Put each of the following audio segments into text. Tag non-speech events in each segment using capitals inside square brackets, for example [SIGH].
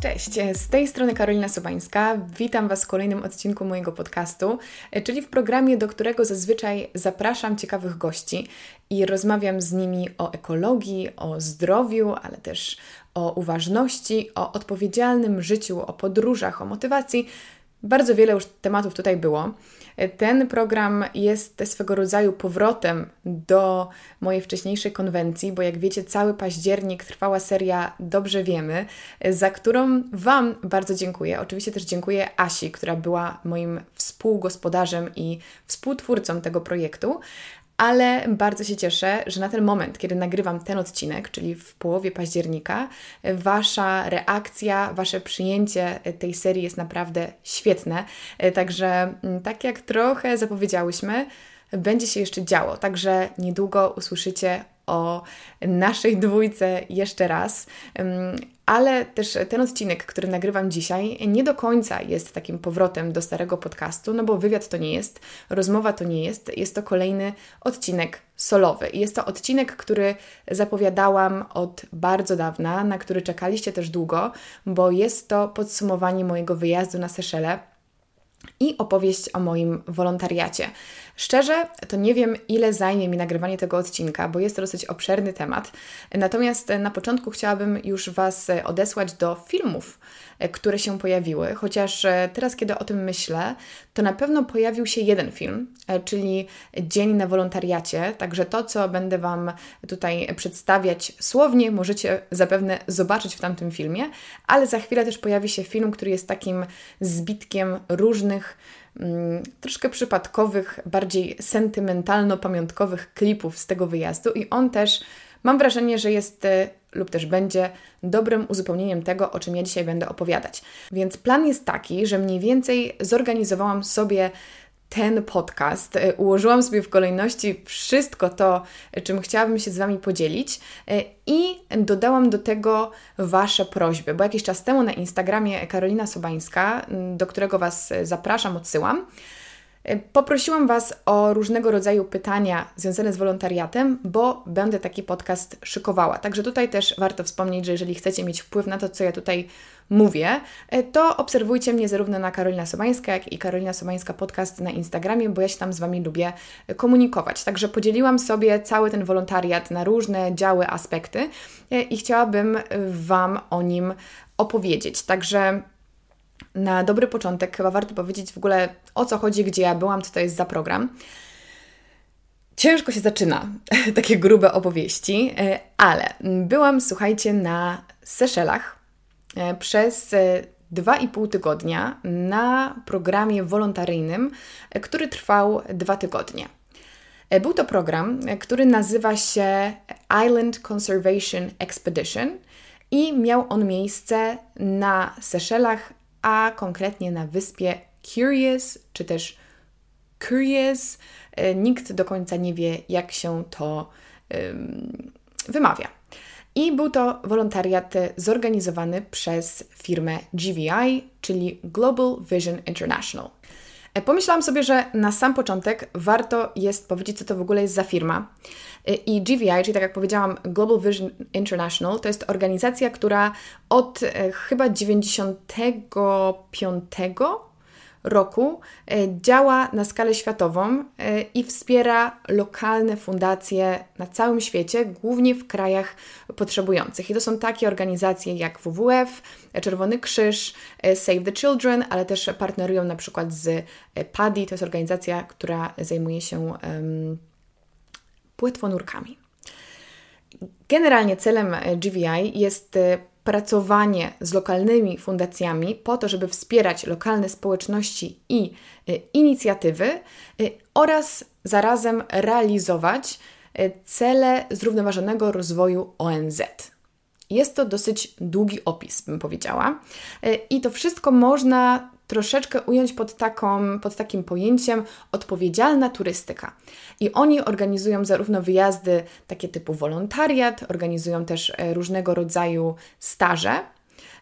Cześć, z tej strony Karolina Sobańska. Witam Was w kolejnym odcinku mojego podcastu, czyli w programie, do którego zazwyczaj zapraszam ciekawych gości i rozmawiam z nimi o ekologii, o zdrowiu, ale też o uważności, o odpowiedzialnym życiu, o podróżach, o motywacji. Bardzo wiele już tematów tutaj było. Ten program jest swego rodzaju powrotem do mojej wcześniejszej konwencji, bo jak wiecie, cały październik trwała seria Dobrze Wiemy, za którą Wam bardzo dziękuję. Oczywiście też dziękuję Asi, która była moim współgospodarzem i współtwórcą tego projektu, ale bardzo się cieszę, że na ten moment, kiedy nagrywam ten odcinek, czyli w połowie października, Wasza reakcja, Wasze przyjęcie tej serii jest naprawdę świetne. Także, mm, tak jak trochę zapowiedziałyśmy, będzie się jeszcze działo. Także niedługo usłyszycie o naszej dwójce jeszcze raz. Ale też ten odcinek, który nagrywam dzisiaj, nie do końca jest takim powrotem do starego podcastu, no bo wywiad to nie jest, rozmowa to nie jest, jest to kolejny odcinek solowy. Jest to odcinek, który zapowiadałam od bardzo dawna, na który czekaliście też długo, bo jest to podsumowanie mojego wyjazdu na Seszele i opowieść o moim wolontariacie. Szczerze, to nie wiem, ile zajmie mi nagrywanie tego odcinka, bo jest to dosyć obszerny temat. Natomiast na początku chciałabym już Was odesłać do filmów, które się pojawiły, chociaż teraz, kiedy o tym myślę, to na pewno pojawił się jeden film, czyli Dzień na wolontariacie. Także to, co będę Wam tutaj przedstawiać słownie, możecie zapewne zobaczyć w tamtym filmie, ale za chwilę też pojawi się film, który jest takim zbitkiem różnych Mm, troszkę przypadkowych, bardziej sentymentalno-pamiątkowych klipów z tego wyjazdu i on też mam wrażenie, że jest e, lub też będzie dobrym uzupełnieniem tego, o czym ja dzisiaj będę opowiadać. Więc plan jest taki, że mniej więcej zorganizowałam sobie ten podcast. E, ułożyłam sobie w kolejności wszystko to, czym chciałabym się z Wami podzielić e, i dodałam do tego Wasze prośby, bo jakiś czas temu na Instagramie Karolina Sobańska, do którego Was zapraszam, odsyłam, e, Poprosiłam Was o różnego rodzaju pytania związane z wolontariatem, bo będę taki podcast szykowała. Także tutaj też warto wspomnieć, że jeżeli chcecie mieć wpływ na to, co ja tutaj mówię, e, to obserwujcie mnie zarówno na Karolina Sobańska, jak i Karolina Sobańska podcast na Instagramie, bo ja się tam z Wami lubię komunikować. Także podzieliłam sobie cały ten wolontariat na różne działy, aspekty e, i chciałabym Wam o nim opowiedzieć. Także na dobry początek chyba warto powiedzieć w ogóle o co chodzi, gdzie ja byłam, co to jest za program. Ciężko się zaczyna [LAUGHS] takie grube opowieści, e, ale byłam, słuchajcie, na Seszelach E, przez e, dwa i pół tygodnia na programie wolontaryjnym, który trwał dwa tygodnie. Był to program, który nazywa się Island Conservation Expedition i miał on miejsce na Seszelach, a konkretnie na wyspie Curious, czy też Curious. Nikt do końca nie wie, jak się to um, wymawia. I był to wolontariat zorganizowany przez firmę GVI, czyli Global Vision International. E, pomyślałam sobie, że na sam początek warto jest powiedzieć, co to w ogóle jest za firma. E, I GVI, czyli tak jak powiedziałam, Global Vision International, to jest organizacja, która od e, chyba 95 roku e, działa na skalę światową e, i wspiera lokalne fundacje na całym świecie, głównie w krajach potrzebujących. I to są takie organizacje jak WWF, Czerwony Krzyż, e, Save the Children, ale też partnerują na przykład z PADI, to jest organizacja, która zajmuje się um, płetwonurkami. Generalnie celem GVI jest pracowanie z lokalnymi fundacjami po to, żeby wspierać lokalne społeczności i y, inicjatywy y, oraz zarazem realizować y, cele zrównoważonego rozwoju ONZ. Jest to dosyć długi opis, bym powiedziała. I to wszystko można troszeczkę ująć pod, taką, pod takim pojęciem odpowiedzialna turystyka. I oni organizują zarówno wyjazdy takie typu wolontariat, organizują też e, różnego rodzaju staże,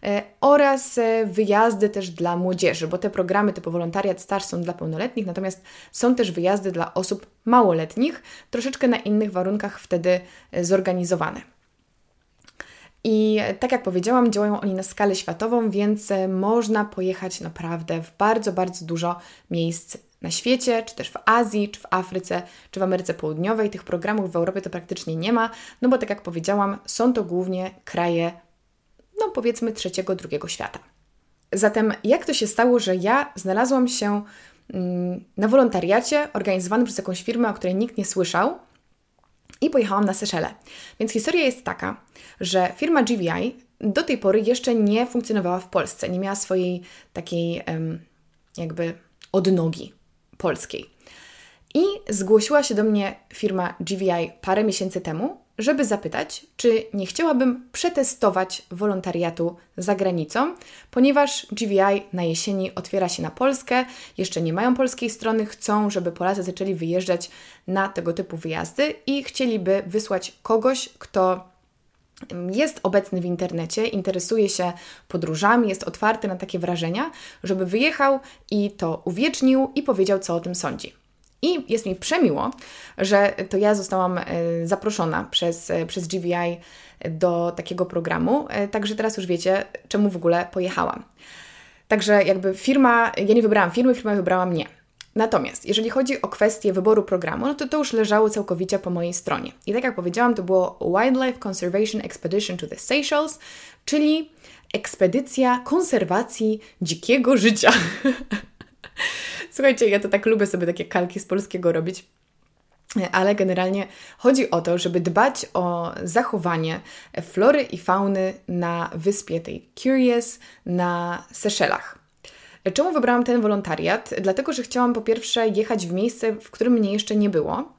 e, oraz e, wyjazdy też dla młodzieży, bo te programy typu wolontariat, staż są dla pełnoletnich, natomiast są też wyjazdy dla osób małoletnich, troszeczkę na innych warunkach wtedy zorganizowane. I tak jak powiedziałam, działają oni na skalę światową, więc można pojechać naprawdę w bardzo, bardzo dużo miejsc na świecie, czy też w Azji, czy w Afryce, czy w Ameryce Południowej. Tych programów w Europie to praktycznie nie ma, no bo tak jak powiedziałam, są to głównie kraje, no powiedzmy, trzeciego, drugiego świata. Zatem jak to się stało, że ja znalazłam się mm, na wolontariacie organizowanym przez jakąś firmę, o której nikt nie słyszał i pojechałam na Seszele. Więc historia jest taka, że firma GVI do tej pory jeszcze nie funkcjonowała w Polsce, nie miała swojej takiej jakby odnogi polskiej. I zgłosiła się do mnie firma GVI parę miesięcy temu, żeby zapytać, czy nie chciałabym przetestować wolontariatu za granicą, ponieważ GVI na jesieni otwiera się na Polskę, jeszcze nie mają polskiej strony, chcą, żeby Polacy zaczęli wyjeżdżać na tego typu wyjazdy i chcieliby wysłać kogoś, kto jest obecny w internecie, interesuje się podróżami, jest otwarty na takie wrażenia, żeby wyjechał i to uwiecznił i powiedział, co o tym sądzi. I jest mi przemiło, że to ja zostałam e, zaproszona przez, e, przez GVI do takiego programu, e, także teraz już wiecie, czemu w ogóle pojechałam. Także jakby firma, ja nie wybrałam firmy, firma wybrała mnie. Natomiast jeżeli chodzi o kwestię wyboru programu, no to to już leżało całkowicie po mojej stronie. I tak jak powiedziałam, to było Wildlife Conservation Expedition to the Seychelles, czyli ekspedycja konserwacji dzikiego życia. [LAUGHS] Słuchajcie, ja to tak lubię sobie takie kalki z polskiego robić. Ale generalnie chodzi o to, żeby dbać o zachowanie flory i fauny na wyspie tej Curious na Seszelach. Czemu wybrałam ten wolontariat? Dlatego, że chciałam po pierwsze jechać w miejsce, w którym mnie jeszcze nie było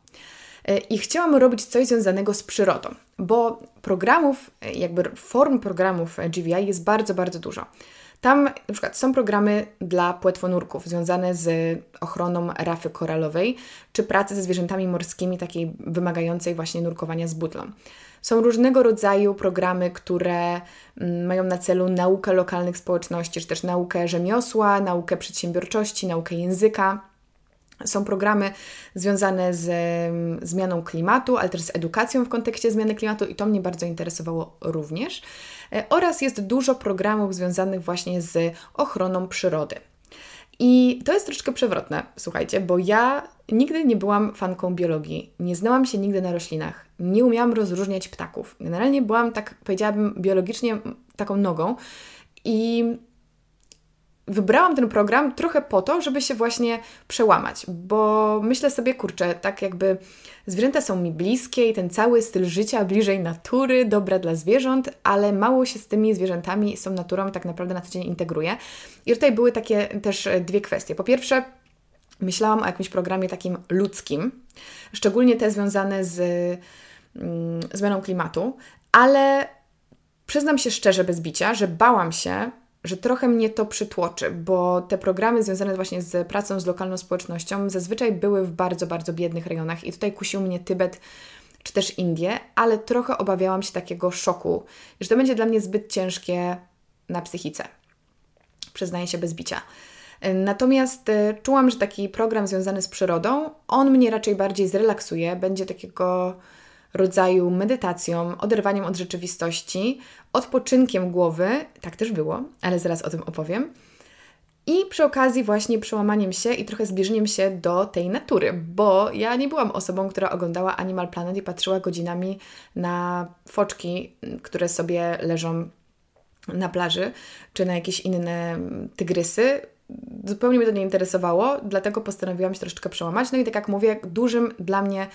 i chciałam robić coś związanego z przyrodą, bo programów, jakby form programów GVI jest bardzo, bardzo dużo. Tam na przykład są programy dla płetwonurków związane z ochroną rafy koralowej, czy pracy ze zwierzętami morskimi, takiej wymagającej właśnie nurkowania z butlą. Są różnego rodzaju programy, które mm, mają na celu naukę lokalnych społeczności, czy też naukę rzemiosła, naukę przedsiębiorczości, naukę języka. Są programy związane z zmianą klimatu, ale też z edukacją w kontekście zmiany klimatu i to mnie bardzo interesowało również. E, oraz jest dużo programów związanych właśnie z ochroną przyrody. I to jest troszeczkę przewrotne, słuchajcie, bo ja nigdy nie byłam fanką biologii, nie znałam się nigdy na roślinach, nie umiałam rozróżniać ptaków. Generalnie byłam, tak powiedziałabym, biologicznie taką nogą i wybrałam ten program trochę po to, żeby się właśnie przełamać, bo myślę sobie, kurczę, tak jakby zwierzęta są mi bliskie i ten cały styl życia bliżej natury, dobra dla zwierząt, ale mało się z tymi zwierzętami, z tą naturą tak naprawdę na co dzień integruje. I tutaj były takie też dwie kwestie. Po pierwsze, myślałam o jakimś programie takim ludzkim, szczególnie te związane z mm, zmianą klimatu, ale przyznam się szczerze, bez bicia, że bałam się, że trochę mnie to przytłoczy, bo te programy związane właśnie z pracą z lokalną społecznością zazwyczaj były w bardzo, bardzo biednych rejonach i tutaj kusił mnie Tybet czy też Indie, ale trochę obawiałam się takiego szoku, że to będzie dla mnie zbyt ciężkie na psychice. Przyznaję się bez bicia. Natomiast e, czułam, że taki program związany z przyrodą, on mnie raczej bardziej zrelaksuje, będzie takiego rodzaju medytacją, oderwaniem od rzeczywistości, odpoczynkiem głowy, tak też było, ale zaraz o tym opowiem. I przy okazji właśnie przełamaniem się i trochę zbliżeniem się do tej natury, bo ja nie byłam osobą, która oglądała Animal Planet i patrzyła godzinami na foczki, które sobie leżą na plaży, czy na jakieś inne tygrysy zupełnie mnie to nie interesowało, dlatego postanowiłam się troszeczkę przełamać. No i tak jak mówię, dużym dla mnie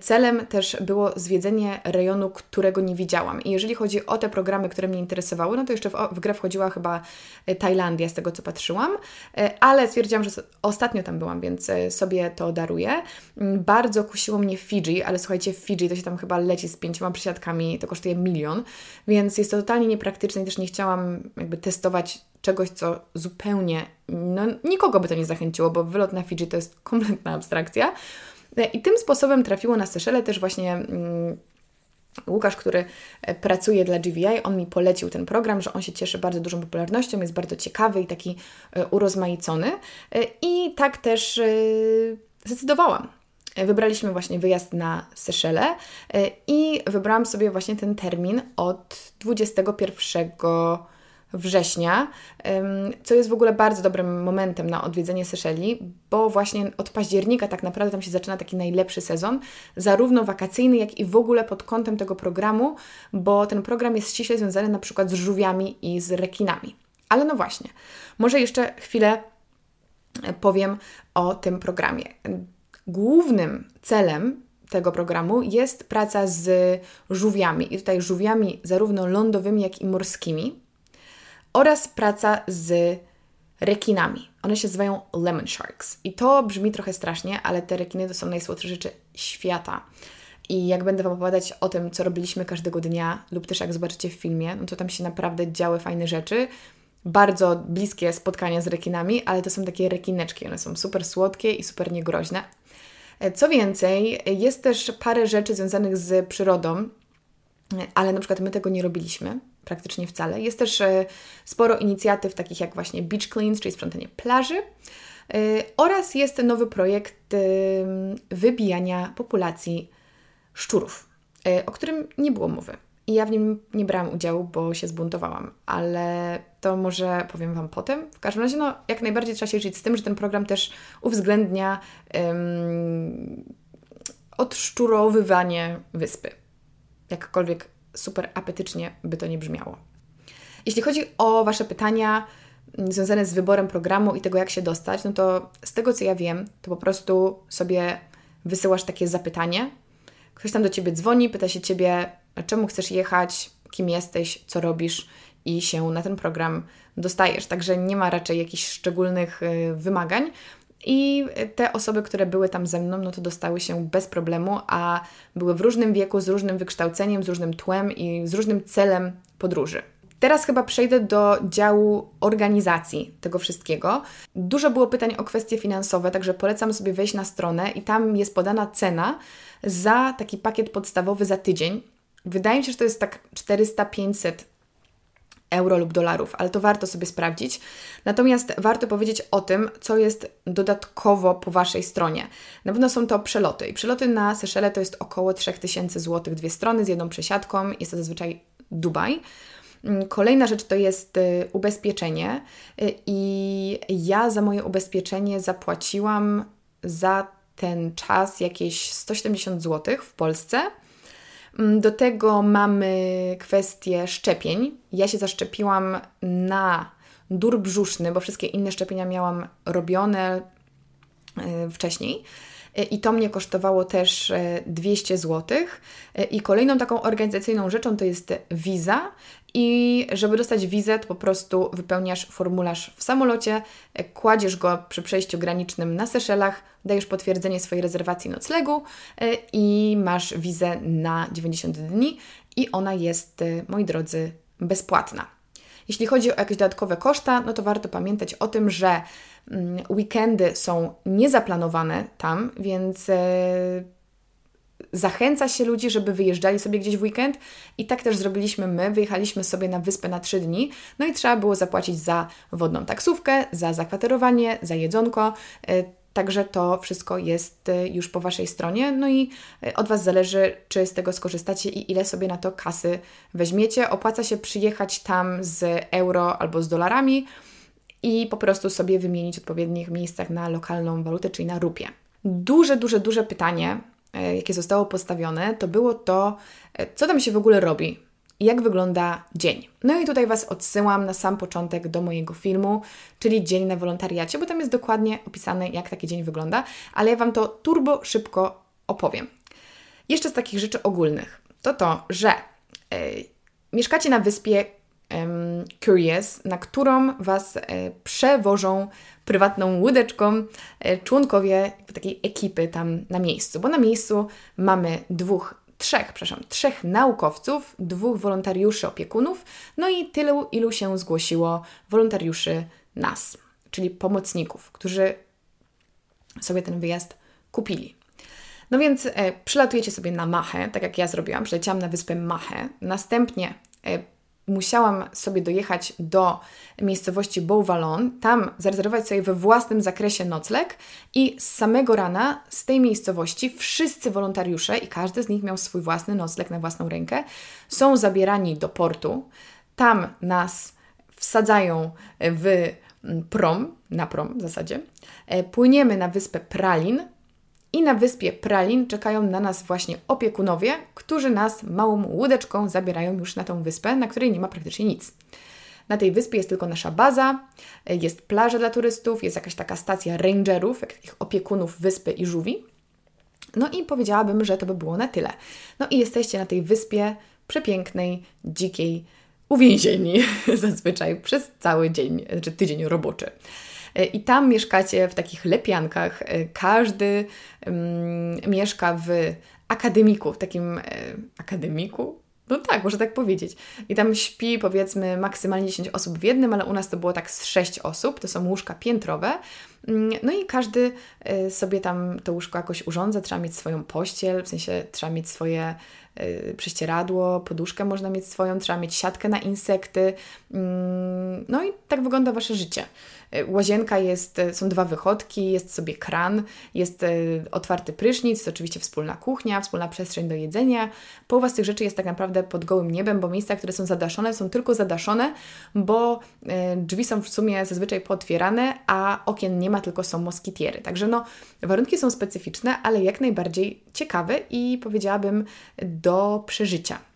celem też było zwiedzenie rejonu, którego nie widziałam. I jeżeli chodzi o te programy, które mnie interesowały, no to jeszcze w, w grę wchodziła chyba e, Tajlandia, z tego co patrzyłam, e, ale stwierdziłam, że ostatnio tam byłam, więc e, sobie to daruję. Mm, bardzo kusiło mnie Fidżi, ale słuchajcie, w Fidżi to się tam chyba leci z pięcioma przysiadkami, to kosztuje milion, więc jest to totalnie niepraktyczne i też nie chciałam jakby testować czegoś, co zupełnie no, nikogo by to nie zachęciło, bo wylot na Fidżi to jest [LAUGHS] kompletna abstrakcja. I tym sposobem trafiło na Seszele też właśnie. Mm, Łukasz, który e, pracuje dla GVI, on mi polecił ten program, że on się cieszy bardzo dużą popularnością, jest bardzo ciekawy i taki e, urozmaicony. E, I tak też zdecydowałam. wybraliśmy właśnie wyjazd na Seszele i wybrałam sobie właśnie ten termin od 21 września, co jest w ogóle bardzo dobrym momentem na odwiedzenie Seszeli, bo właśnie od października tak naprawdę tam się zaczyna taki najlepszy sezon, zarówno wakacyjny, jak i w ogóle pod kątem tego programu, bo ten program jest ściśle związany na przykład z żółwiami i z rekinami. Ale no właśnie, może jeszcze chwilę e, powiem o tym programie. Głównym celem tego programu jest praca z żółwiami i tutaj żółwiami zarówno lądowymi, jak i morskimi oraz praca z rekinami. One się nazywają lemon sharks. I to brzmi trochę strasznie, ale te rekiny to są najsłodsze rzeczy świata. I jak będę Wam opowiadać o tym, co robiliśmy każdego dnia, lub też jak zobaczycie w filmie, no to tam się naprawdę działy fajne rzeczy. Bardzo bliskie spotkania z rekinami, ale to są takie rekineczki. One są super słodkie i super niegroźne. Co więcej, jest też parę rzeczy związanych z przyrodą, ale na przykład my tego nie robiliśmy praktycznie wcale. Jest też e, sporo inicjatyw takich jak właśnie Beach Cleans, czyli sprzątanie plaży. E, oraz jest nowy projekt e, wybijania populacji szczurów, o którym nie było mowy. I ja w nim nie brałam udziału, bo się zbuntowałam, ale to może powiem Wam potem. W każdym razie, no, jak najbardziej trzeba się liczyć z tym, że ten program też uwzględnia um, odszczurowywanie wyspy. Jakkolwiek super apetycznie by to nie brzmiało. Jeśli chodzi o Wasze pytania mm, związane z wyborem programu i tego, jak się dostać, no to z tego, co ja wiem, to po prostu sobie wysyłasz takie zapytanie. Ktoś tam do Ciebie dzwoni, pyta się Ciebie, czemu chcesz jechać, kim jesteś, co robisz i się na ten program dostajesz. Także nie ma raczej jakichś szczególnych y, wymagań. I te osoby, które były tam ze mną, no to dostały się bez problemu, a były w różnym wieku, z różnym wykształceniem, z różnym tłem i z różnym celem podróży. Teraz chyba przejdę do działu organizacji tego wszystkiego. Dużo było pytań o kwestie finansowe, także polecam sobie wejść na stronę i tam jest podana cena za taki pakiet podstawowy za tydzień. Wydaje mi się, że to jest tak 400-500 euro lub dolarów, ale to warto sobie sprawdzić. Natomiast warto powiedzieć o tym, co jest dodatkowo po Waszej stronie. Na pewno są to przeloty. I przeloty na Seszele to jest około 3000 zł, dwie strony z jedną przesiadką. Jest to zazwyczaj Dubaj. Mm, kolejna rzecz to jest y, ubezpieczenie y, i ja za moje ubezpieczenie zapłaciłam za ten czas jakieś 170 zł w Polsce do tego mamy kwestię szczepień. Ja się zaszczepiłam na dur brzuszny, bo wszystkie inne szczepienia miałam robione e, wcześniej. E, I to mnie kosztowało też 200 zł. I kolejną taką organizacyjną rzeczą to jest wiza. I żeby dostać wizę, to po prostu wypełniasz formularz w samolocie, e, kładziesz go przy przejściu granicznym na Seszelach, dajesz potwierdzenie swojej rezerwacji noclegu e, i masz wizę na 90 dni i ona jest, e, moi drodzy, bezpłatna. Jeśli chodzi o jakieś dodatkowe koszta, no to warto pamiętać o tym, że weekendy są niezaplanowane tam, więc zachęca się ludzi, żeby wyjeżdżali sobie gdzieś w weekend i tak też zrobiliśmy my. Wyjechaliśmy sobie na wyspę na trzy dni, no i trzeba było zapłacić za wodną taksówkę, za zakwaterowanie, za jedzonko. E, także to wszystko jest e, już po Waszej stronie. No i e, od Was zależy, czy z tego skorzystacie i ile sobie na to kasy weźmiecie. Opłaca się przyjechać tam z euro albo z dolarami i po prostu sobie wymienić w odpowiednich miejscach na lokalną walutę, czyli na rupię. Duże, duże, duże pytanie, E, jakie zostało postawione, to było to, e, co tam się w ogóle robi, jak wygląda dzień. No i tutaj Was odsyłam na sam początek do mojego filmu, czyli Dzień na wolontariacie, bo tam jest dokładnie opisane, jak taki dzień wygląda, ale ja Wam to turbo szybko opowiem. Jeszcze z takich rzeczy ogólnych, to to, że yy, mieszkacie na wyspie Curious, na którą Was przewożą prywatną łódeczką e, członkowie takiej ekipy tam na miejscu, bo na miejscu mamy dwóch trzech, przepraszam, trzech naukowców, dwóch wolontariuszy opiekunów, no i tylu, ilu się zgłosiło wolontariuszy nas, czyli pomocników, którzy sobie ten wyjazd kupili. No więc e, przylatujecie sobie na Machę, tak jak ja zrobiłam, przyleciałam na wyspę Machę, następnie e, musiałam sobie dojechać do miejscowości Beauvalon, tam zarezerwować sobie we własnym zakresie nocleg i z samego rana z tej miejscowości wszyscy wolontariusze i każdy z nich miał swój własny nocleg na własną rękę, są zabierani do portu. Tam nas wsadzają w prom, na prom w zasadzie. E, płyniemy na wyspę Pralin, i na wyspie Pralin czekają na nas właśnie opiekunowie, którzy nas małą łódeczką zabierają już na tą wyspę, na której nie ma praktycznie nic. Na tej wyspie jest tylko nasza baza, jest plaża dla turystów, jest jakaś taka stacja rangerów, takich opiekunów wyspy i żółwi. No i powiedziałabym, że to by było na tyle. No i jesteście na tej wyspie przepięknej, dzikiej, uwięzieni [LAUGHS] zazwyczaj przez cały dzień, czy tydzień roboczy. E, I tam mieszkacie w takich lepiankach. E, każdy um, mieszka w akademiku, w takim e, akademiku, no tak, może tak powiedzieć. I tam śpi powiedzmy maksymalnie 10 osób w jednym, ale u nas to było tak z 6 osób. To są łóżka piętrowe. Mm, no i każdy sobie tam to łóżko jakoś urządza. Trzeba mieć swoją pościel, w sensie trzeba mieć swoje prześcieradło, poduszkę można mieć swoją, trzeba mieć siatkę na insekty. Mm, no i tak wygląda Wasze życie. E, łazienka jest, e, są dwa wychodki, jest sobie kran, jest e, otwarty prysznic, jest oczywiście wspólna kuchnia, wspólna przestrzeń do jedzenia. Połowa z tych rzeczy jest tak naprawdę pod gołym niebem, bo miejsca, które są zadaszone, są tylko zadaszone, bo drzwi są w sumie zazwyczaj pootwierane, a okien nie ma, tylko są moskitiery. Także no, warunki są specyficzne, ale jak najbardziej ciekawe i powiedziałabym do przeżycia.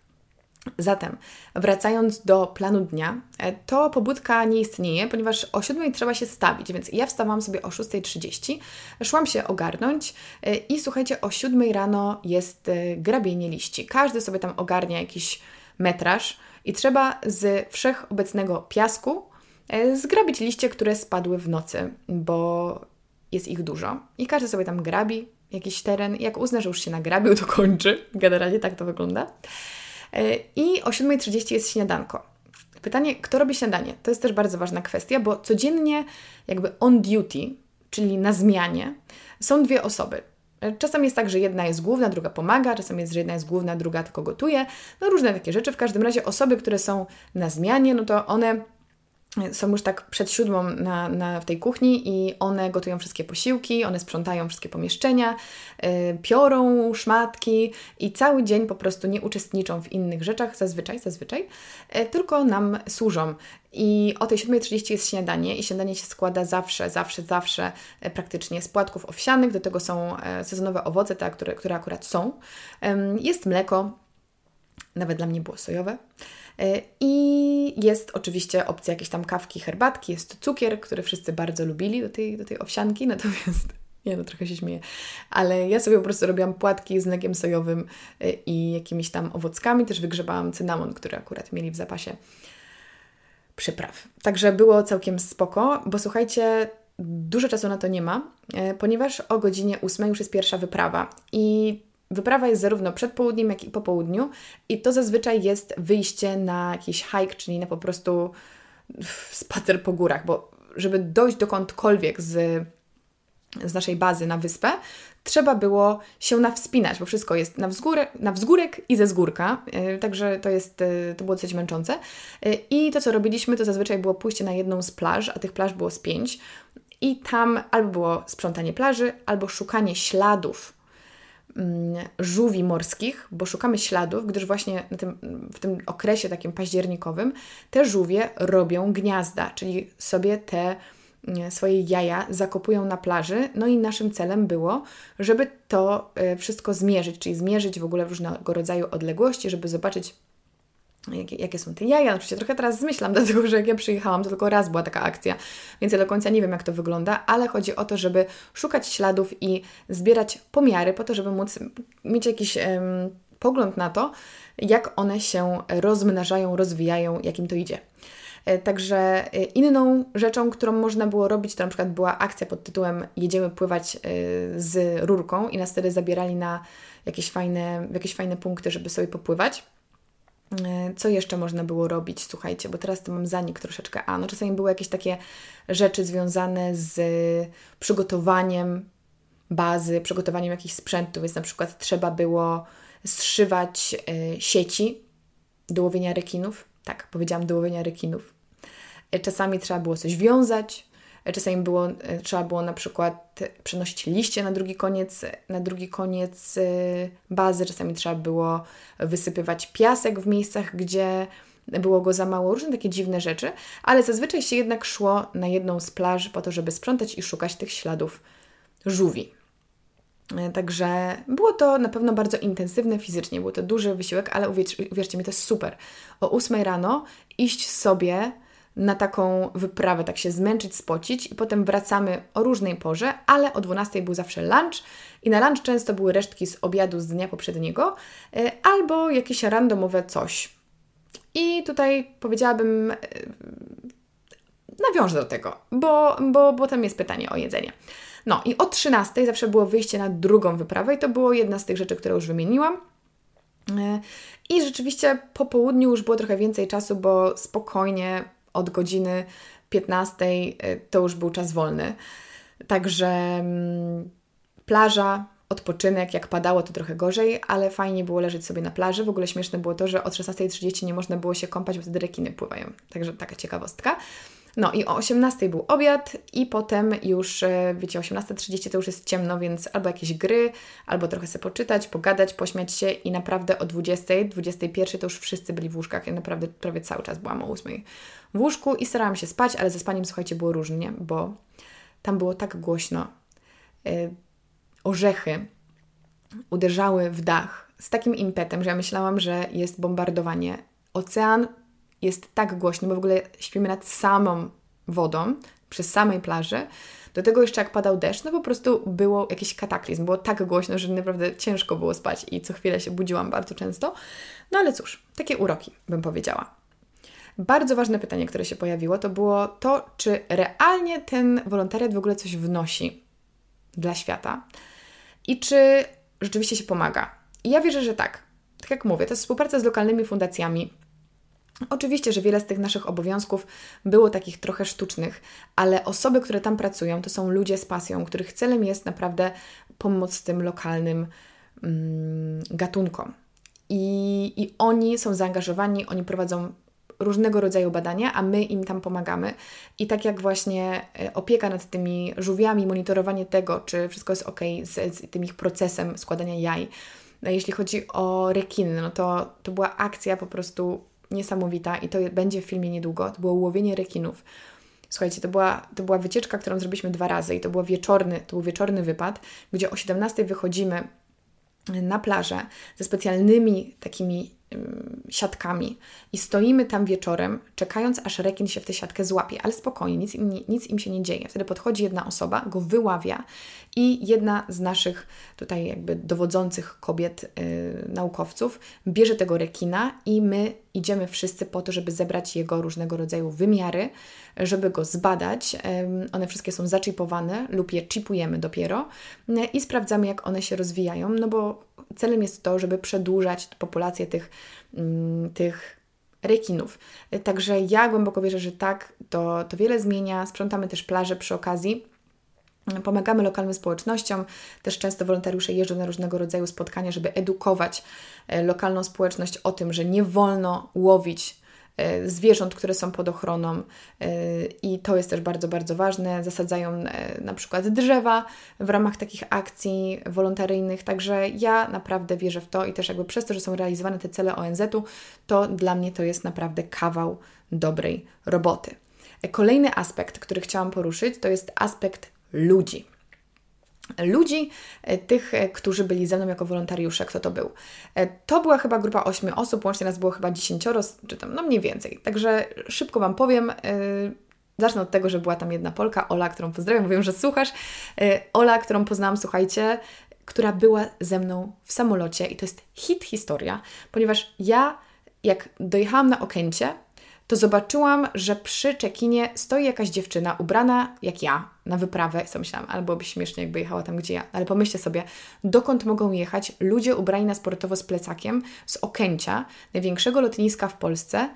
Zatem, wracając do planu dnia, e, to pobudka nie istnieje, ponieważ o 7 trzeba się stawić, więc ja wstawałam sobie o 6.30, szłam się ogarnąć e, i słuchajcie, o 7 rano jest e, grabienie liści. Każdy sobie tam ogarnia jakiś metraż i trzeba z wszechobecnego piasku zgrabić liście, które spadły w nocy, bo jest ich dużo. I każdy sobie tam grabi jakiś teren. Jak uzna, że już się nagrabił, to kończy. Generalnie tak to wygląda. E, I o 7.30 jest śniadanko. Pytanie, kto robi śniadanie? To jest też bardzo ważna kwestia, bo codziennie jakby on duty, czyli na zmianie, są dwie osoby. E, czasem jest tak, że jedna jest główna, druga pomaga, czasem jest, że jedna jest główna, druga tylko gotuje. No różne takie rzeczy. W każdym razie osoby, które są na zmianie, no to one są już tak przed siódmą na, na, w tej kuchni i one gotują wszystkie posiłki, one sprzątają wszystkie pomieszczenia, yy, piorą szmatki i cały dzień po prostu nie uczestniczą w innych rzeczach, zazwyczaj, zazwyczaj, yy, tylko nam służą. I o tej 7.30 jest śniadanie i śniadanie się składa zawsze, zawsze, zawsze yy, praktycznie z płatków owsianych, do tego są yy, sezonowe owoce, te, które, które akurat są. Jest mleko, nawet dla mnie było sojowe. E, I jest oczywiście opcja jakiejś tam kawki, herbatki, jest cukier, który wszyscy bardzo lubili do tej, do tej owsianki, [LAUGHS] natomiast nie no, trochę się śmieję, ale ja sobie po prostu robiłam płatki z mlekiem sojowym e, i jakimiś tam owockami, też wygrzebałam cynamon, który akurat mieli w zapasie przypraw. Także było całkiem spoko, bo słuchajcie, dużo czasu na to nie ma, e, ponieważ o godzinie 8 już jest pierwsza wyprawa i Wyprawa jest zarówno przed południem, jak i po południu, i to zazwyczaj jest wyjście na jakiś hike, czyli na po prostu spacer po górach, bo żeby dojść dokądkolwiek z, z naszej bazy na wyspę, trzeba było się nawspinać, bo wszystko jest na, wzgórek, na wzgórek i ze zgórka, yy, także to, jest, yy, to było dosyć męczące. Yy, I to, co robiliśmy, to zazwyczaj było pójście na jedną z plaż, a tych plaż było z pięć, i tam albo było sprzątanie plaży, albo szukanie śladów żółwi morskich, bo szukamy śladów, gdyż właśnie tym, w tym okresie takim październikowym te żółwie robią gniazda, czyli sobie te mm, swoje jaja zakopują na plaży. No i naszym celem było, żeby to e, wszystko zmierzyć, czyli zmierzyć w ogóle różnego rodzaju odległości, żeby zobaczyć jakie, jakie są te jaja. Oczywiście trochę teraz zmyślam, [LAUGHS] dlatego że jak ja przyjechałam, to tylko raz była taka akcja, więc ja do końca nie wiem, jak to wygląda, ale chodzi o to, żeby szukać śladów i zbierać pomiary po to, żeby móc mieć jakiś um, pogląd na to, jak one się rozmnażają, rozwijają, jakim to idzie. E, także e, inną rzeczą, którą można było robić, to na przykład była akcja pod tytułem Jedziemy pływać e, z rurką i nas wtedy zabierali na jakieś fajne, jakieś fajne punkty, żeby sobie popływać. E, co jeszcze można było robić? Słuchajcie, bo teraz to mam zanik troszeczkę. A, no czasami były jakieś takie rzeczy związane z przygotowaniem bazy, przygotowaniem jakichś sprzętów, więc na przykład trzeba było zszywać y, sieci do łowienia rekinów. Tak, powiedziałam do łowienia rekinów. Czasami trzeba było coś wiązać, czasami było, trzeba było na przykład przenosić liście na drugi koniec, na drugi koniec bazy, czasami trzeba było wysypywać piasek w miejscach, gdzie było go za mało, różne takie dziwne rzeczy, ale zazwyczaj się jednak szło na jedną z plaż po to, żeby sprzątać i szukać tych śladów żółwi. E, także było to na pewno bardzo intensywne fizycznie, był to duży wysiłek, ale uwierz, uwierzcie mi, to jest super. O 8 rano iść sobie na taką wyprawę, tak się zmęczyć, spocić i potem wracamy o różnej porze, ale o 12 był zawsze lunch i na lunch często były resztki z obiadu z dnia poprzedniego e, albo jakieś randomowe coś. I tutaj powiedziałabym, e, nawiążę do tego, bo, bo, bo tam jest pytanie o jedzenie. No i o 13 zawsze było wyjście na drugą wyprawę i to było jedna z tych rzeczy, które już wymieniłam. E, I rzeczywiście po południu już było trochę więcej czasu, bo spokojnie od godziny 15 e, to już był czas wolny. Także mm, plaża, odpoczynek, jak padało to trochę gorzej, ale fajnie było leżeć sobie na plaży. W ogóle śmieszne było to, że od 16.30 nie można było się kąpać, bo wtedy rekiny pływają. Także taka ciekawostka. No i o 18 był obiad i potem już, e, wiecie, o 18.30 to już jest ciemno, więc albo jakieś gry, albo trochę sobie poczytać, pogadać, pośmiać się i naprawdę o 20, 21 to już wszyscy byli w łóżkach. Ja naprawdę prawie cały czas byłam o 8 w łóżku i starałam się spać, ale ze spaniem, słuchajcie, było różnie, bo tam było tak głośno. Yy, orzechy uderzały w dach z takim impetem, że ja myślałam, że jest bombardowanie. Ocean jest tak głośny, bo w ogóle śpimy nad samą wodą, przy samej plaży. Do tego jeszcze jak padał deszcz, no po prostu było jakiś kataklizm. Było tak głośno, że naprawdę ciężko było spać i co chwilę się budziłam bardzo często. No ale cóż, takie uroki bym powiedziała. Bardzo ważne pytanie, które się pojawiło, to było to, czy realnie ten wolontariat w ogóle coś wnosi dla świata i czy rzeczywiście się pomaga. I ja wierzę, że tak. Tak jak mówię, to jest współpraca z lokalnymi fundacjami, Oczywiście, że wiele z tych naszych obowiązków było takich trochę sztucznych, ale osoby, które tam pracują, to są ludzie z pasją, których celem jest naprawdę pomoc tym lokalnym mm, gatunkom. I, I oni są zaangażowani, oni prowadzą różnego rodzaju badania, a my im tam pomagamy. I tak jak właśnie e, opieka nad tymi żółwiami, monitorowanie tego, czy wszystko jest ok z, z tym ich procesem składania jaj. No, jeśli chodzi o rekiny, no to, to była akcja po prostu niesamowita i to będzie w filmie niedługo. To było łowienie rekinów. Słuchajcie, to była, to była wycieczka, którą zrobiliśmy dwa razy i to, było wieczorny, to był wieczorny wypad, gdzie o 17 wychodzimy na plażę ze specjalnymi takimi siatkami i stoimy tam wieczorem, czekając aż rekin się w tę siatkę złapie, ale spokojnie, nic im, nic im się nie dzieje. Wtedy podchodzi jedna osoba, go wyławia i jedna z naszych tutaj jakby dowodzących kobiet, yy, naukowców bierze tego rekina i my idziemy wszyscy po to, żeby zebrać jego różnego rodzaju wymiary, żeby go zbadać. One wszystkie są zaczipowane lub je chipujemy dopiero yy, i sprawdzamy, jak one się rozwijają, no bo celem jest to, żeby przedłużać populację tych, mm, tych rekinów. Także ja głęboko wierzę, że tak, to, to wiele zmienia. Sprzątamy też plaże przy okazji. Pomagamy lokalnym społecznościom, też często wolontariusze jeżdżą na różnego rodzaju spotkania, żeby edukować e, lokalną społeczność o tym, że nie wolno łowić zwierząt, które są pod ochroną e, i to jest też bardzo, bardzo ważne. Zasadzają e, na przykład drzewa w ramach takich akcji wolontaryjnych, także ja naprawdę wierzę w to i też jakby przez to, że są realizowane te cele ONZ-u, to dla mnie to jest naprawdę kawał dobrej roboty. Kolejny aspekt, który chciałam poruszyć, to jest aspekt ludzi ludzi, e, tych, e, którzy byli ze mną jako wolontariusze. Kto to był? E, to była chyba grupa 8 osób, łącznie nas było chyba 10, czy tam, no mniej więcej. Także szybko Wam powiem. Zacznę od tego, że była tam jedna Polka, Ola, którą pozdrawiam, mówię, że słuchasz. Ola, którą poznałam, słuchajcie, która była ze mną w samolocie i to jest hit historia, ponieważ ja, jak dojechałam na Okęcie, to zobaczyłam, że przy czekinie stoi jakaś dziewczyna ubrana jak ja na wyprawę. I sobie myślałam, ale byłoby śmiesznie, jakby jechała tam, gdzie ja. Ale pomyślcie sobie, dokąd mogą jechać ludzie ubrani na sportowo z plecakiem z Okęcia, największego lotniska w Polsce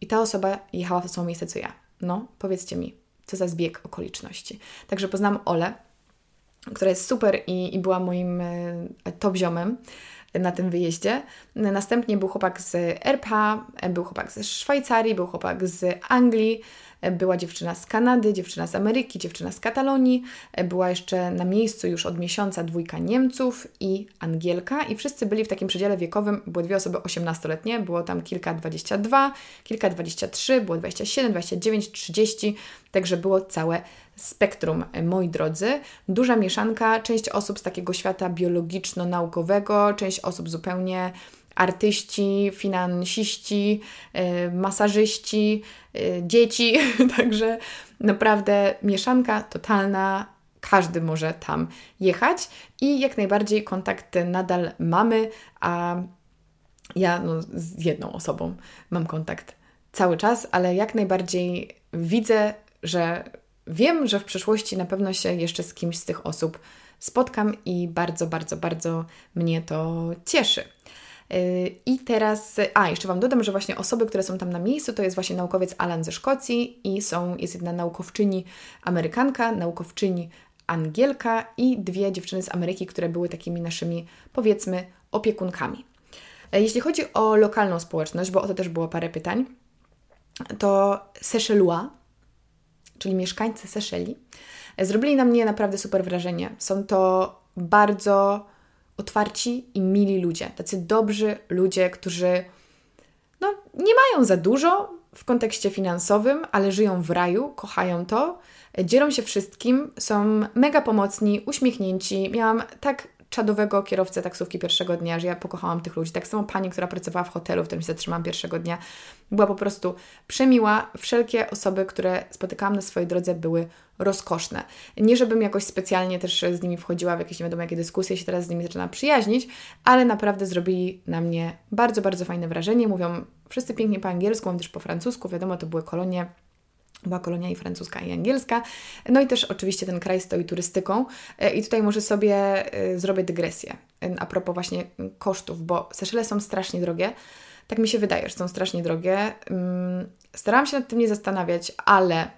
i ta osoba jechała w to samo miejsce, co ja. No, powiedzcie mi, co za zbieg okoliczności. Także poznałam Olę, która jest super i, i była moim e, top ziomem. Na tym wyjeździe. Następnie był chłopak z RPA, był chłopak ze Szwajcarii, był chłopak z Anglii, była dziewczyna z Kanady, dziewczyna z Ameryki, dziewczyna z Katalonii, była jeszcze na miejscu już od miesiąca dwójka Niemców i Angielka. I wszyscy byli w takim przedziale wiekowym, były dwie osoby 18-letnie, było tam kilka 22, kilka 23, było 27, 29, 30, także było całe spektrum, moi drodzy. Duża mieszanka, część osób z takiego świata biologiczno-naukowego, część osób zupełnie artyści, finansiści, y, masażyści, y, dzieci, [LAUGHS] także naprawdę mieszanka totalna. Każdy może tam jechać i jak najbardziej kontakty nadal mamy, a ja no, z jedną osobą mam kontakt cały czas, ale jak najbardziej widzę, że wiem, że w przyszłości na pewno się jeszcze z kimś z tych osób spotkam i bardzo, bardzo, bardzo mnie to cieszy. I teraz, a jeszcze Wam dodam, że właśnie osoby, które są tam na miejscu, to jest właśnie naukowiec Alan ze Szkocji i są, jest jedna naukowczyni Amerykanka, naukowczyni Angielka i dwie dziewczyny z Ameryki, które były takimi naszymi, powiedzmy, opiekunkami. E, jeśli chodzi o lokalną społeczność, bo o to też było parę pytań, to Seychellois, czyli mieszkańcy Seszeli, e, zrobili na mnie naprawdę super wrażenie. Są to bardzo otwarci i mili ludzie, tacy dobrzy ludzie, którzy no, nie mają za dużo w kontekście finansowym, ale żyją w raju, kochają to, dzielą się wszystkim, są mega pomocni, uśmiechnięci. Miałam tak czadowego kierowcę taksówki pierwszego dnia, że ja pokochałam tych ludzi. Tak samo pani, która pracowała w hotelu, w którym się zatrzymałam pierwszego dnia, była po prostu przemiła. Wszelkie osoby, które spotykałam na swojej drodze, były rozkoszne. Nie, żebym jakoś specjalnie też z nimi wchodziła w jakieś nie wiadomo jakie dyskusje, się teraz z nimi zaczyna przyjaźnić, ale naprawdę zrobili na mnie bardzo, bardzo fajne wrażenie. Mówią wszyscy pięknie po angielsku, mam też po francusku, wiadomo, to były kolonie była kolonia i francuska, i angielska. No i też oczywiście ten kraj stoi turystyką. E, I tutaj może sobie e, zrobię dygresję e, a propos właśnie kosztów, bo Seszele są strasznie drogie. Tak mi się wydaje, że są strasznie drogie. Mm, starałam się nad tym nie zastanawiać, ale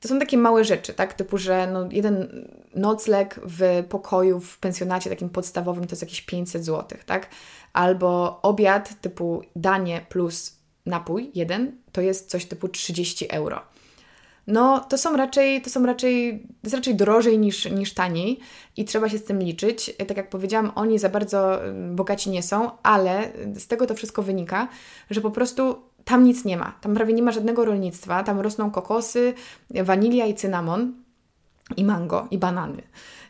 to są takie małe rzeczy, tak? Typu, że no jeden nocleg w pokoju, w pensjonacie takim podstawowym to jest jakieś 500 zł, tak? Albo obiad typu danie plus napój jeden to jest coś typu 30 euro no to są raczej, to są raczej, jest raczej drożej niż, niż taniej i trzeba się z tym liczyć. Tak jak powiedziałam, oni za bardzo mm, bogaci nie są, ale z tego to wszystko wynika, że po prostu tam nic nie ma. Tam prawie nie ma żadnego rolnictwa. Tam rosną kokosy, wanilia i cynamon, i mango, i banany.